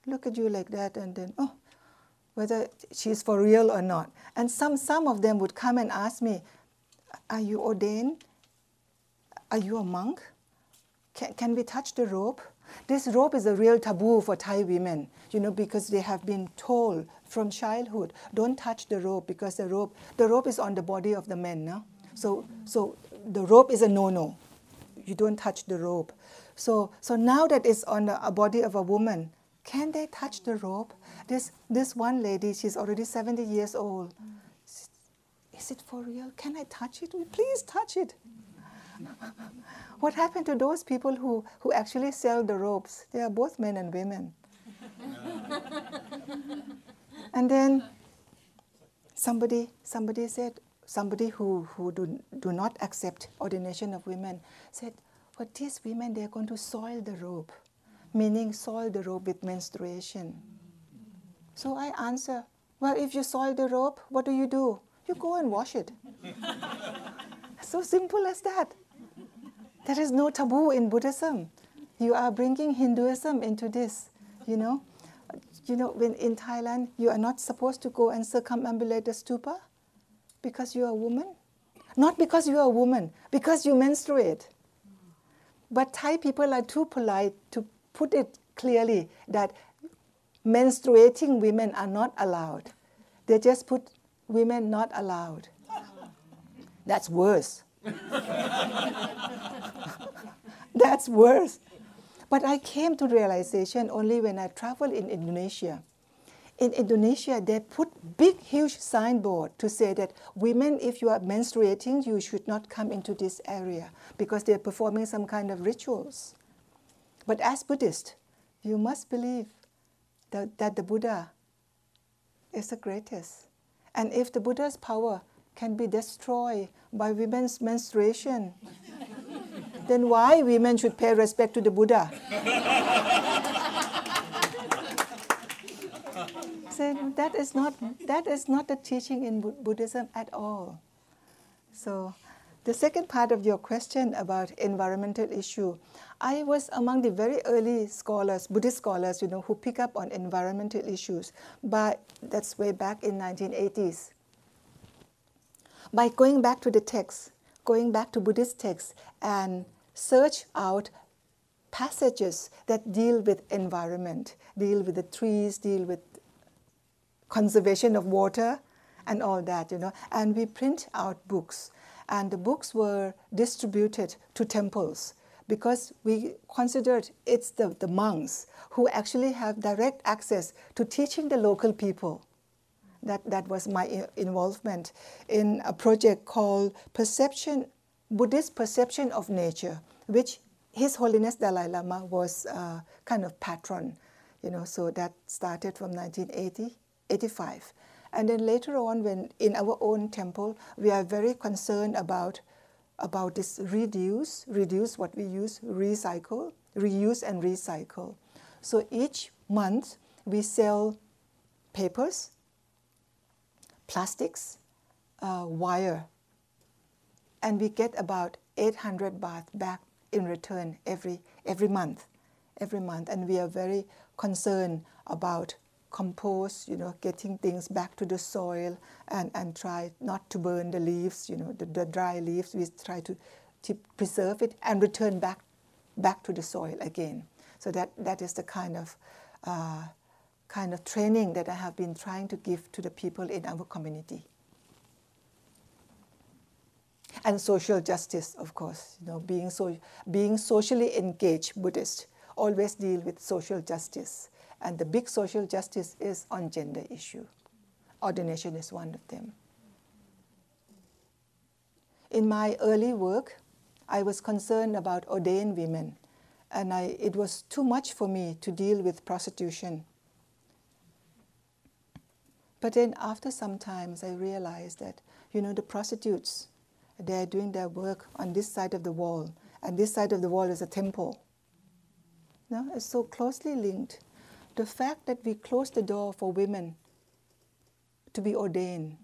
look at you like that, and then, oh, whether she's for real or not. And some, some of them would come and ask me, Are you ordained? Are you a monk? Can, can we touch the rope? This rope is a real taboo for Thai women, you know, because they have been told from childhood, don't touch the rope because the rope, the rope is on the body of the men, no? So, so the rope is a no-no. You don't touch the rope. So, so now that it's on the body of a woman, can they touch the rope? This, this one lady, she's already 70 years old. Is it for real? Can I touch it? Please touch it. what happened to those people who, who actually sell the ropes? They are both men and women. and then somebody, somebody said, somebody who, who do, do not accept ordination of women said, for these women, they're going to soil the robe, meaning soil the robe with menstruation. So I answer, well, if you soil the robe, what do you do? You go and wash it. so simple as that. There is no taboo in Buddhism. You are bringing Hinduism into this, you know. You know, when in Thailand, you are not supposed to go and circumambulate the stupa because you are a woman. Not because you are a woman, because you menstruate. But Thai people are too polite to put it clearly that menstruating women are not allowed. They just put women not allowed. That's worse. That's worse. But I came to realization only when I traveled in Indonesia. In Indonesia, they put big, huge signboard to say that women, if you are menstruating, you should not come into this area because they're performing some kind of rituals. But as Buddhist, you must believe that, that the Buddha is the greatest. And if the Buddha's power can be destroyed by women's menstruation, then why women should pay respect to the Buddha? so that is not that is not the teaching in Buddhism at all. So the second part of your question about environmental issue, I was among the very early scholars, Buddhist scholars, you know, who pick up on environmental issues, but that's way back in 1980s. By going back to the text, going back to Buddhist texts and search out passages that deal with environment, deal with the trees, deal with conservation of water and all that, you know. And we print out books. And the books were distributed to temples because we considered it's the, the monks who actually have direct access to teaching the local people. That, that was my involvement in a project called Perception, Buddhist Perception of Nature, which His Holiness Dalai Lama was uh, kind of patron, you know, so that started from 1980, 85. And then later on, when in our own temple, we are very concerned about about this reduce, reduce what we use, recycle, reuse and recycle. So each month we sell papers, plastics, uh, wire, and we get about 800 baht back in return every, every month, every month. And we are very concerned about compost, you know, getting things back to the soil and, and try not to burn the leaves, you know, the, the dry leaves. We try to, to preserve it and return back, back to the soil again. So that, that is the kind of, uh, kind of training that I have been trying to give to the people in our community. And social justice, of course, you know, being, so, being socially engaged Buddhist, always deal with social justice and the big social justice is on gender issue. Ordination is one of them. In my early work, I was concerned about ordained women, and I, it was too much for me to deal with prostitution. But then after some times, I realized that, you know, the prostitutes, they're doing their work on this side of the wall, and this side of the wall is a temple. No, it's so closely linked the fact that we close the door for women to be ordained,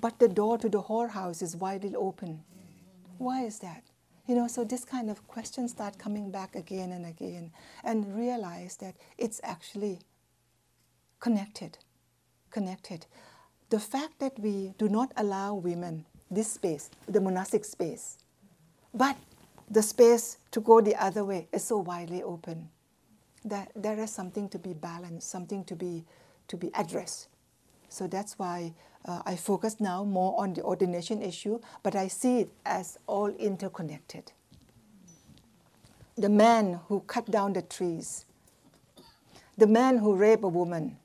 but the door to the whorehouse is widely open. Why is that? You know, so this kind of questions start coming back again and again, and realize that it's actually connected. Connected. The fact that we do not allow women this space, the monastic space, but the space to go the other way is so widely open that there is something to be balanced, something to be to be addressed. So that's why uh, I focus now more on the ordination issue, but I see it as all interconnected. The man who cut down the trees, the man who raped a woman,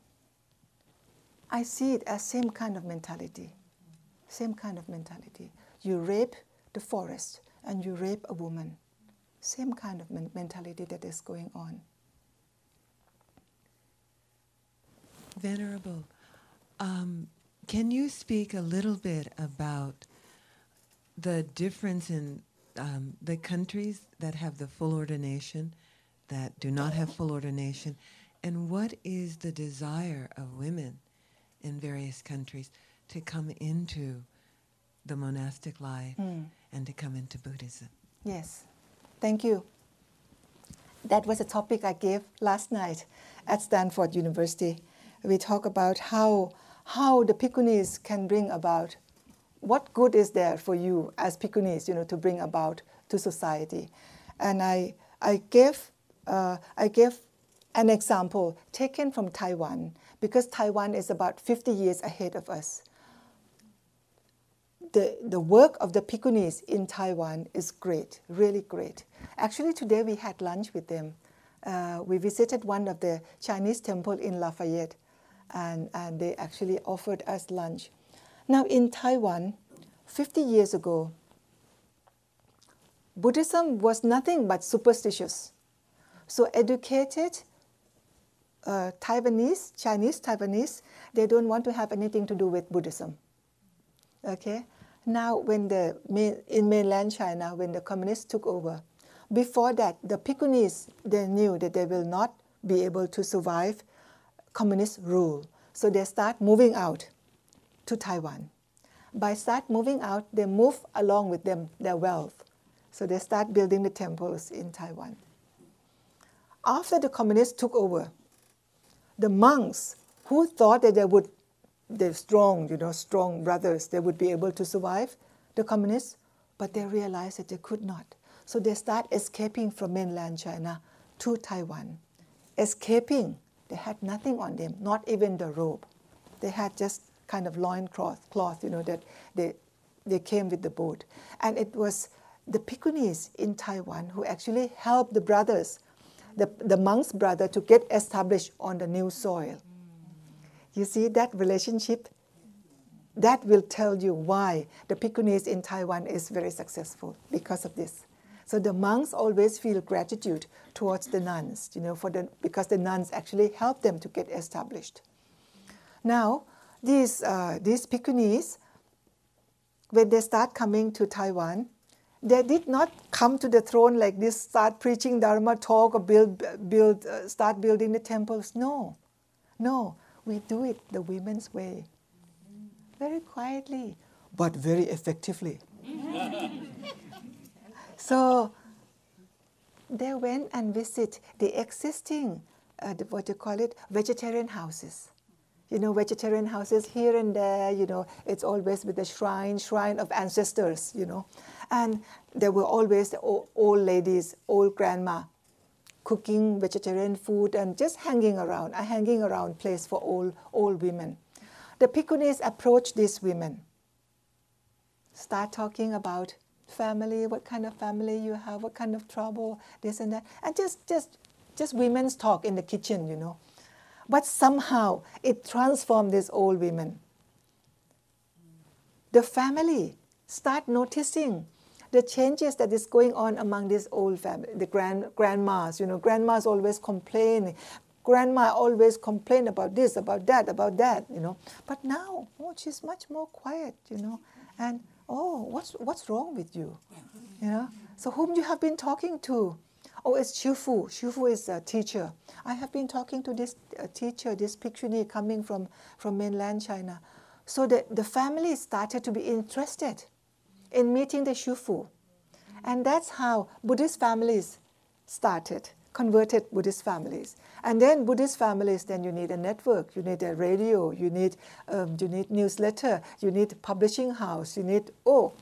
I see it as same kind of mentality. Same kind of mentality. You rape the forest and you rape a woman. Same kind of men- mentality that is going on. Venerable, um, can you speak a little bit about the difference in um, the countries that have the full ordination, that do not have full ordination, and what is the desire of women in various countries to come into the monastic life Mm. and to come into Buddhism? Yes, thank you. That was a topic I gave last night at Stanford University. We talk about how, how the Bhikkhunis can bring about what good is there for you as Bhikkhunis, you know, to bring about to society. And I, I gave, uh, I gave an example taken from Taiwan because Taiwan is about 50 years ahead of us the, the work of the Bhikkhunis in Taiwan is great, really great. Actually, today we had lunch with them. Uh, we visited one of the Chinese temple in Lafayette, and, and they actually offered us lunch. Now, in Taiwan, 50 years ago, Buddhism was nothing but superstitious. So, educated uh, Taiwanese, Chinese Taiwanese, they don't want to have anything to do with Buddhism. Okay? Now, when the in mainland China, when the communists took over, before that, the Bhikkhunis they knew that they will not be able to survive communist rule, so they start moving out to Taiwan. By start moving out, they move along with them their wealth, so they start building the temples in Taiwan. After the communists took over, the monks who thought that they would they're strong, you know, strong brothers, they would be able to survive the communists, but they realized that they could not. So they start escaping from mainland China to Taiwan. Escaping, they had nothing on them, not even the robe. They had just kind of loincloth, cloth, you know, that they, they came with the boat. And it was the Bhikkhunis in Taiwan who actually helped the brothers, the, the monks' brother, to get established on the new soil. You see that relationship? That will tell you why the Bhikkhunis in Taiwan is very successful because of this. So the monks always feel gratitude towards the nuns, you know, for the, because the nuns actually help them to get established. Now, these, uh, these Bhikkhunis, when they start coming to Taiwan, they did not come to the throne like this, start preaching Dharma talk or build, build, uh, start building the temples. No, no we do it the women's way. Very quietly, but very effectively. so they went and visit the existing, uh, the, what you call it, vegetarian houses. You know, vegetarian houses here and there, you know, it's always with the shrine, shrine of ancestors, you know. And there were always the old, old ladies, old grandma, cooking vegetarian food and just hanging around, a hanging around place for all, all women. The Bhikkhunis approach these women, start talking about family, what kind of family you have, what kind of trouble, this and that, and just, just, just women's talk in the kitchen, you know. But somehow it transformed these old women. The family start noticing the changes that is going on among these old family, the grand, grandmas. You know, grandmas always complain. Grandma always complain about this, about that, about that. You know, but now, oh, she's much more quiet. You know, and oh, what's what's wrong with you? You know, so whom you have been talking to? Oh, it's Shifu. Shifu is a teacher. I have been talking to this uh, teacher, this Bhikshuni coming from, from mainland China. So the, the family started to be interested in meeting the Shifu. And that's how Buddhist families started, converted Buddhist families. And then Buddhist families, then you need a network, you need a radio, you need, um, you need newsletter, you need publishing house, you need, oh,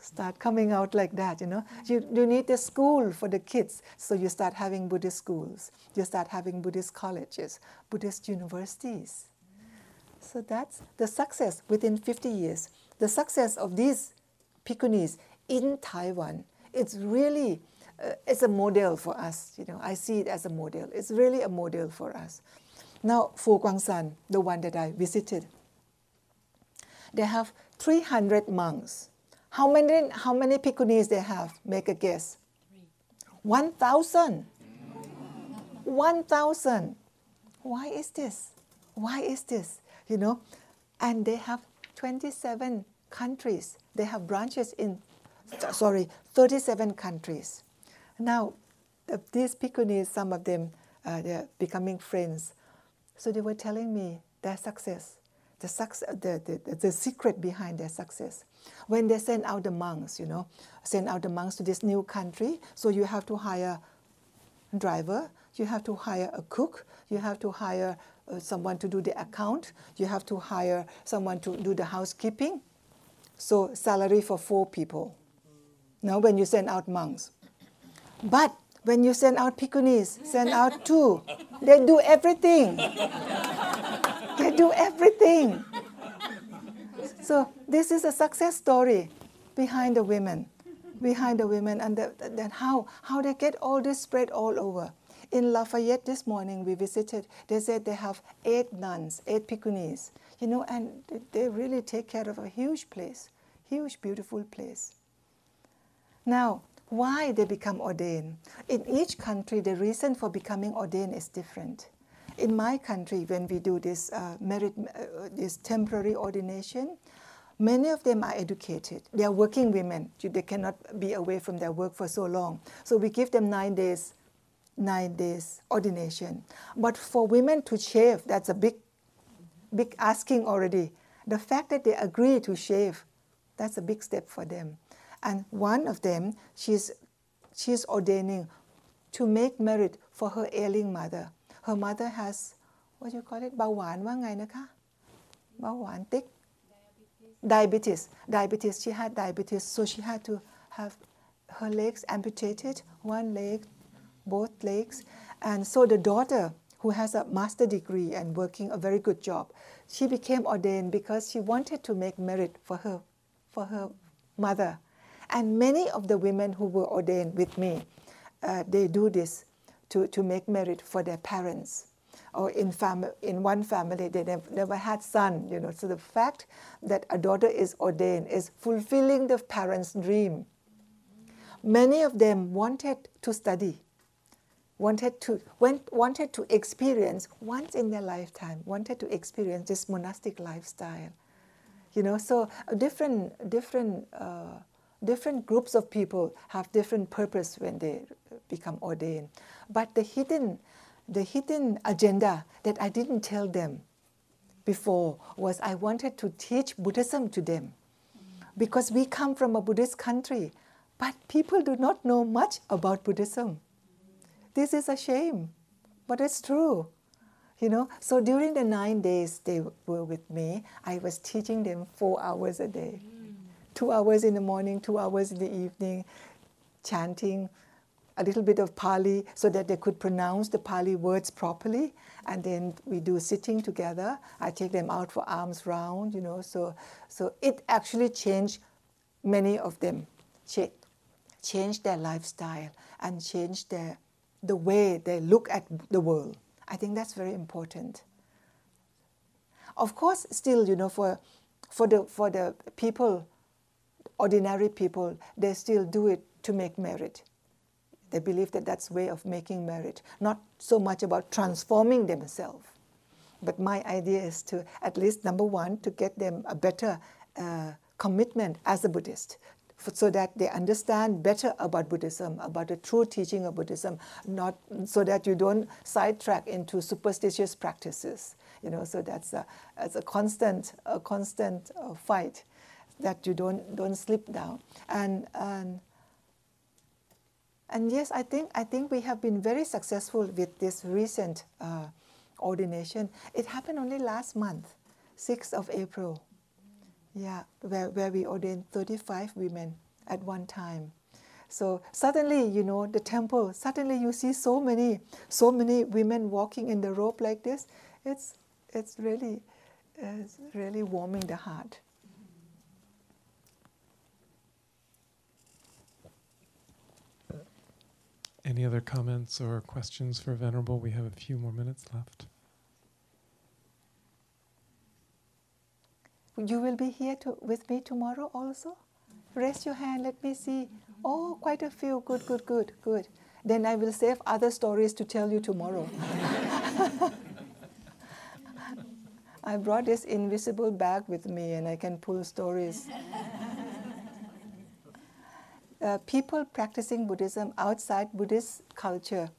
start coming out like that, you know. You, you need a school for the kids, so you start having Buddhist schools. You start having Buddhist colleges, Buddhist universities. So that's the success within 50 years. The success of these Bhikkhunis in Taiwan. It's really uh, it's a model for us. You know, I see it as a model. It's really a model for us. Now, Fo Guang Shan, the one that I visited, they have 300 monks. How many, how many Bhikkhunis they have? Make a guess. 1,000. 1,000. Why is this? Why is this? You know, and they have 27 countries. They have branches in, sorry, 37 countries. Now, the, these Bhikkhunis, some of them, uh, they're becoming friends. So they were telling me their success, the, success, the, the, the secret behind their success. When they send out the monks, you know, send out the monks to this new country, so you have to hire a driver, you have to hire a cook, you have to hire uh, someone to do the account, you have to hire someone to do the housekeeping. So salary for four people. Now when you send out monks. But when you send out bhikkhunis, send out two. They do everything. they do everything. So this is a success story behind the women, behind the women, and then how how they get all this spread all over. In Lafayette this morning, we visited. They said they have eight nuns, eight bhikkhunis, you know, and they really take care of a huge place, huge, beautiful place. Now, why they become ordained? In each country, the reason for becoming ordained is different. In my country, when we do this uh, merit, uh, this temporary ordination, many of them are educated. They are working women. They cannot be away from their work for so long. So we give them nine days nine days ordination. But for women to shave, that's a big, big asking already. The fact that they agree to shave, that's a big step for them. And one of them, she's, she's ordaining to make merit for her ailing mother. Her mother has, what do you call it, เบาหวานว่าไงนะคะเบาหวานติ๊ก diabetes diabetes she had diabetes so she had to have her legs amputated one leg both legs. And so the daughter, who has a master degree and working a very good job, she became ordained because she wanted to make merit for her, for her mother. And many of the women who were ordained with me, uh, they do this to, to make merit for their parents. Or in, fam- in one family, they nev- never had son, you know. So the fact that a daughter is ordained is fulfilling the parents' dream. Many of them wanted to study, wanted to went, wanted to experience once in their lifetime wanted to experience this monastic lifestyle you know so different different uh, different groups of people have different purpose when they become ordained but the hidden the hidden agenda that i didn't tell them before was i wanted to teach buddhism to them because we come from a buddhist country but people do not know much about buddhism this is a shame, but it's true. You know, so during the nine days they were with me, I was teaching them four hours a day. Two hours in the morning, two hours in the evening, chanting a little bit of Pali so that they could pronounce the Pali words properly. And then we do sitting together. I take them out for alms round, you know. So, so it actually changed many of them, changed their lifestyle and changed their the way they look at the world. I think that's very important. Of course, still, you know, for, for, the, for the people, ordinary people, they still do it to make merit. They believe that that's way of making merit, not so much about transforming themselves. But my idea is to, at least number one, to get them a better uh, commitment as a Buddhist, so that they understand better about Buddhism, about the true teaching of Buddhism, not so that you don't sidetrack into superstitious practices. You know, so that's a, a constant, a constant uh, fight that you don't don't slip down. And and and yes, I think I think we have been very successful with this recent uh, ordination. It happened only last month, 6th of April. Yeah, where, where we ordained 35 women at one time. So suddenly, you know, the temple, suddenly you see so many, so many women walking in the robe like this. It's, it's really, it's really warming the heart. Any other comments or questions for Venerable? We have a few more minutes left. You will be here to, with me tomorrow also? Raise your hand, let me see. Oh, quite a few. Good, good, good, good. Then I will save other stories to tell you tomorrow. I brought this invisible bag with me and I can pull stories. Uh, people practicing Buddhism outside Buddhist culture,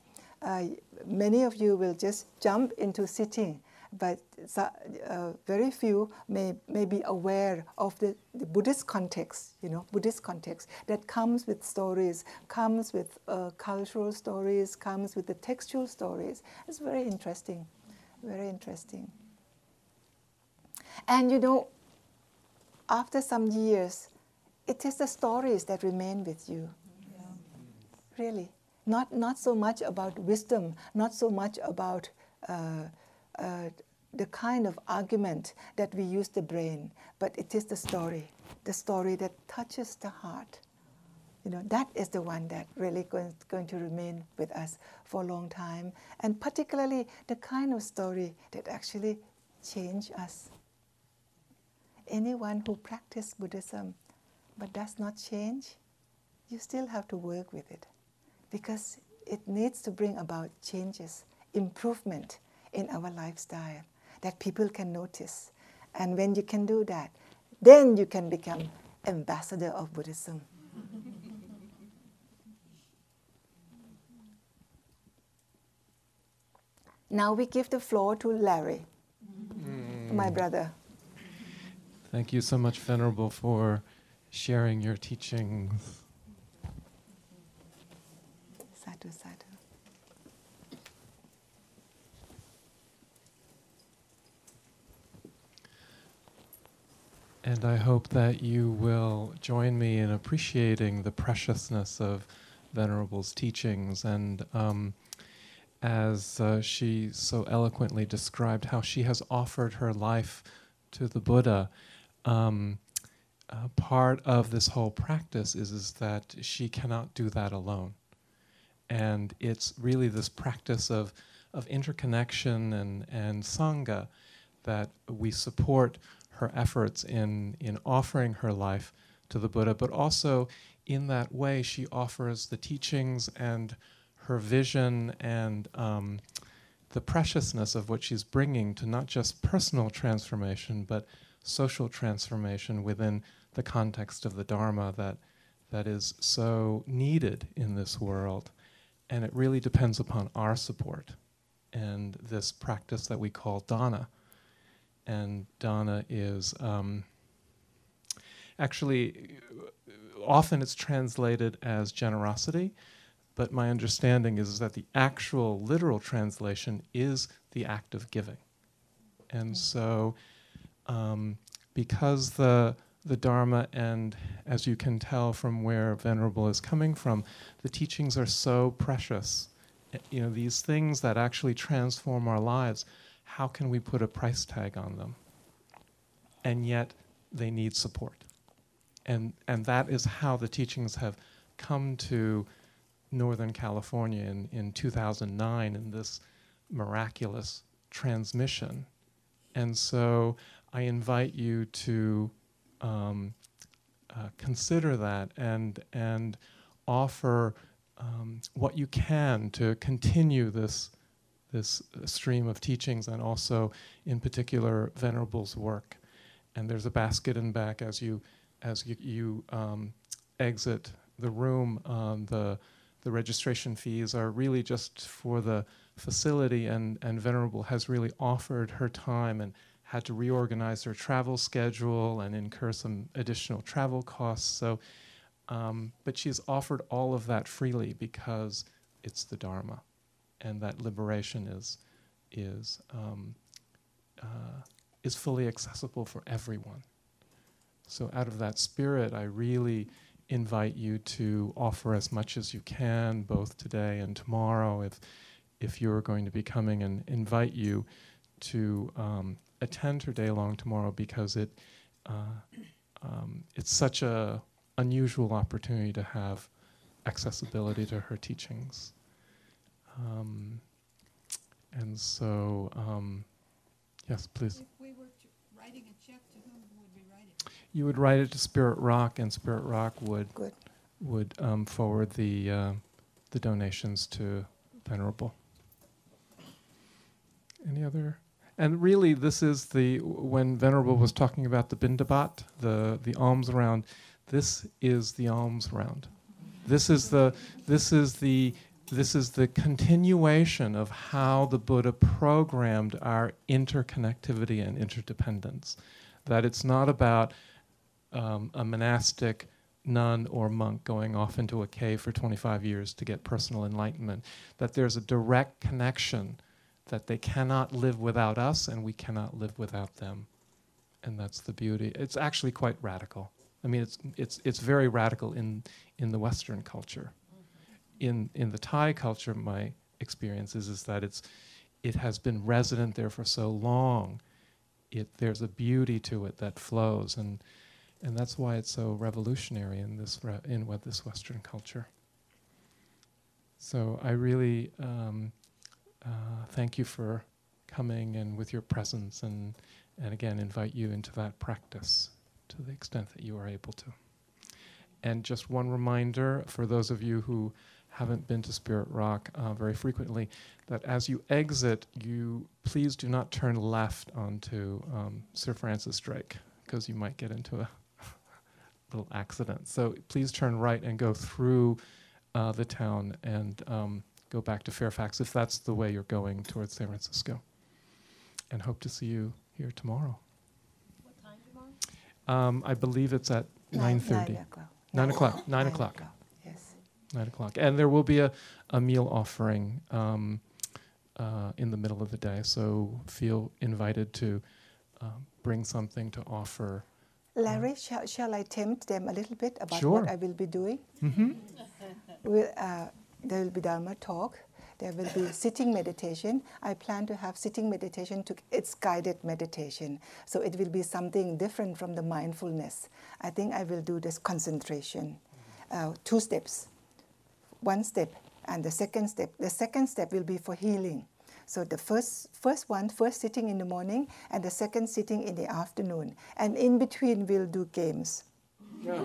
uh, many of you will just jump into sitting, but uh, very few may, may be aware of the, the Buddhist context, you know, Buddhist context that comes with stories, comes with uh, cultural stories, comes with the textual stories. It's very interesting, very interesting. And you know, after some years, it is the stories that remain with you. Really. Not, not so much about wisdom, not so much about uh, uh, the kind of argument that we use the brain, but it is the story, the story that touches the heart. You know, that is the one that really going, going to remain with us for a long time, and particularly the kind of story that actually change us. Anyone who practices Buddhism but does not change, you still have to work with it because it needs to bring about changes, improvement in our lifestyle that people can notice. And when you can do that, then you can become ambassador of Buddhism. now we give the floor to Larry, my mm. brother. Thank you so much, Venerable, for sharing your teachings. Sadhu, sadhu. And I hope that you will join me in appreciating the preciousness of Venerable's teachings. And um, as uh, she so eloquently described how she has offered her life to the Buddha, um, uh, part of this whole practice is, is that she cannot do that alone. And it's really this practice of, of interconnection and, and Sangha that we support her efforts in, in offering her life to the Buddha, but also in that way she offers the teachings and her vision and um, the preciousness of what she's bringing to not just personal transformation, but social transformation within the context of the Dharma that, that is so needed in this world. And it really depends upon our support and this practice that we call dana. And dana is um, actually, often it's translated as generosity, but my understanding is that the actual literal translation is the act of giving. And so, um, because the the Dharma, and as you can tell from where Venerable is coming from, the teachings are so precious. Eh, You know, these things that actually transform our lives, how can we put a price tag on them? And yet they need support. And, and that is how the teachings have come to Northern California in, in 2009 in this miraculous transmission. And so I invite you to um, uh, consider that and, and offer um, what you can to continue this, this stream of teachings and also, in particular, Venerable's work. And there's a basket in back as you, as you, you um, exit the room. Um, the, the registration fees are really just for the facility, and, and Venerable has really offered her time and had to reorganize her travel schedule and incur some additional travel costs. So, um, but she's offered all of that freely because it's the Dharma, and that liberation is is um, uh, is fully accessible for everyone. So, out of that spirit, I really invite you to offer as much as you can, both today and tomorrow, if if you're going to be coming, and invite you to um, attend her day long tomorrow because it uh, um, it's such a unusual opportunity to have accessibility to her teachings. Um, and so, um, yes, please. If we were writing a check, to whom would we write it? You would write it to Spirit Rock, and Spirit Rock would Good. would um, forward the uh, the donations to Venerable. Any other? And really, this is the when Venerable was talking about the bindabat, the the alms round. This is the alms round. This is the this is the this is the continuation of how the Buddha programmed our interconnectivity and interdependence. That it's not about um, a monastic nun or monk going off into a cave for 25 years to get personal enlightenment. That there's a direct connection that they cannot live without us and we cannot live without them. And that's the beauty. It's actually quite radical. I mean, it's, it's, it's very radical in, in the Western culture. In, in the Thai culture, my experience is, is that it's, it has been resident there for so long. It, there's a beauty to it that flows. And, and that's why it's so revolutionary in this, re- in what this Western culture. So I really um, uh, thank you for coming and with your presence, and, and again, invite you into that practice to the extent that you are able to. And just one reminder for those of you who haven't been to Spirit Rock uh, very frequently, that as you exit, you please do not turn left onto um, Sir Francis Drake, because you might get into a little accident. So please turn right and go through uh, the town and um, go back to Fairfax if that's the way you're going towards San Francisco. And hope to see you here tomorrow. What time tomorrow? Um, I believe it's at Nine- 9.30. nine o'clock. Nine Nine o'clock. o'clock. Nine Nine o'clock. o'clock, yes. Nine o'clock. And there will be a, a meal offering um, uh, in the middle of the day, so feel invited to um, bring something to offer. Larry, shall, shall I tempt them a little bit about Sure. what I will be doing? Mhm. We'll, uh, there will be Dharma talk. There will be sitting meditation. I plan to have sitting meditation. To, it's guided meditation, so it will be something different from the mindfulness. I think I will do this concentration, uh, two steps, one step and the second step. The second step will be for healing. So the first first one, first sitting in the morning, and the second sitting in the afternoon, and in between we'll do games. we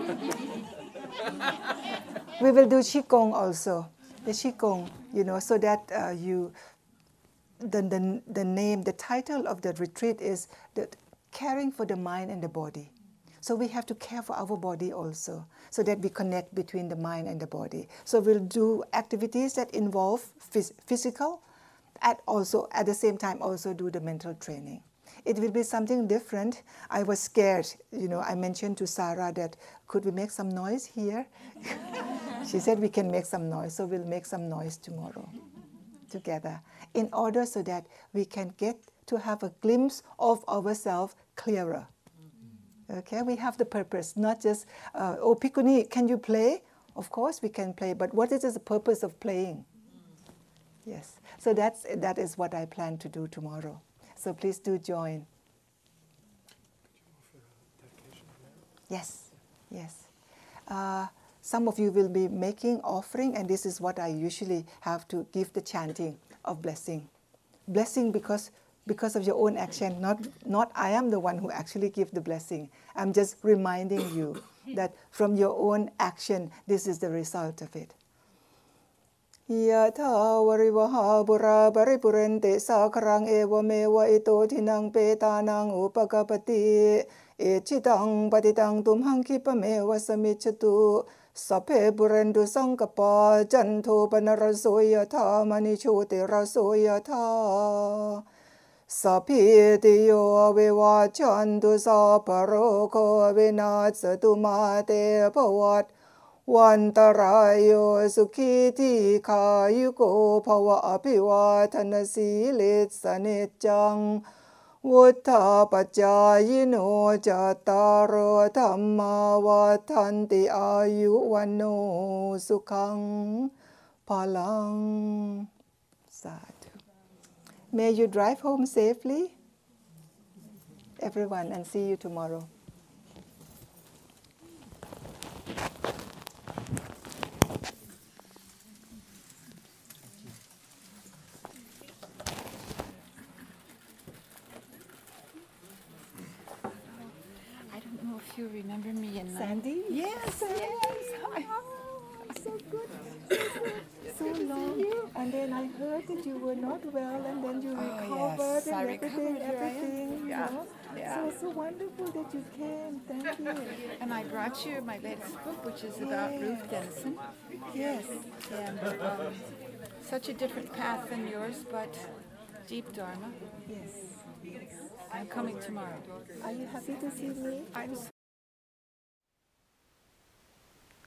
will do qigong also, the qigong, you know, so that uh, you, the, the, the name, the title of the retreat is the caring for the mind and the body. So we have to care for our body also, so that we connect between the mind and the body. So we'll do activities that involve phys- physical, and also at the same time also do the mental training. It will be something different. I was scared, you know. I mentioned to Sarah that could we make some noise here? she said we can make some noise, so we'll make some noise tomorrow together in order so that we can get to have a glimpse of ourselves clearer. Okay, we have the purpose, not just, uh, oh, Bhikkhuni, can you play? Of course we can play, but what is the purpose of playing? Yes, so that's, that is what I plan to do tomorrow. So please do join. Yes, yes. Uh, some of you will be making offering, and this is what I usually have to give the chanting of blessing. Blessing because because of your own action, not not I am the one who actually give the blessing. I'm just reminding you that from your own action, this is the result of it. ยะทาวริวหาบุราบริปุเรนติสาครังเอวเมวะอิโตทินังเปตานังอุปกปติเอชิตังปฏิตังตุมหังคิปะเมวะสมิจตุสัพเพบุเรนตุสังกปาจันโทปนรโสยธามณิโชติรโสยธาสัพพิติโยวิวาจันตุสัพพะโรโควินาศตุมาเตภวัต วันตรายโยสุขีที่ขายุโกภวะอภิวาทนาสีลิสนิจจัง วุฒาปจายโนจัตตารธรรมาวัฏันติอายุวันโนสุขังพลัง Sadhu. May you drive home safely, everyone, and see you tomorrow. You remember me in Sandy? Yes, yes. So good. So long. And And then I heard that you were not well, and then you Oh, recovered yes, I and everything, recovered, everything. Yeah, You know? yeah. So it's so wonderful that you came. Thank you. And I brought you my latest book, which is about Ruth Denison. Yes. And um, such a different path than yours, but deep Dharma. Yes. I'm coming tomorrow. Are you happy to see me? I'm so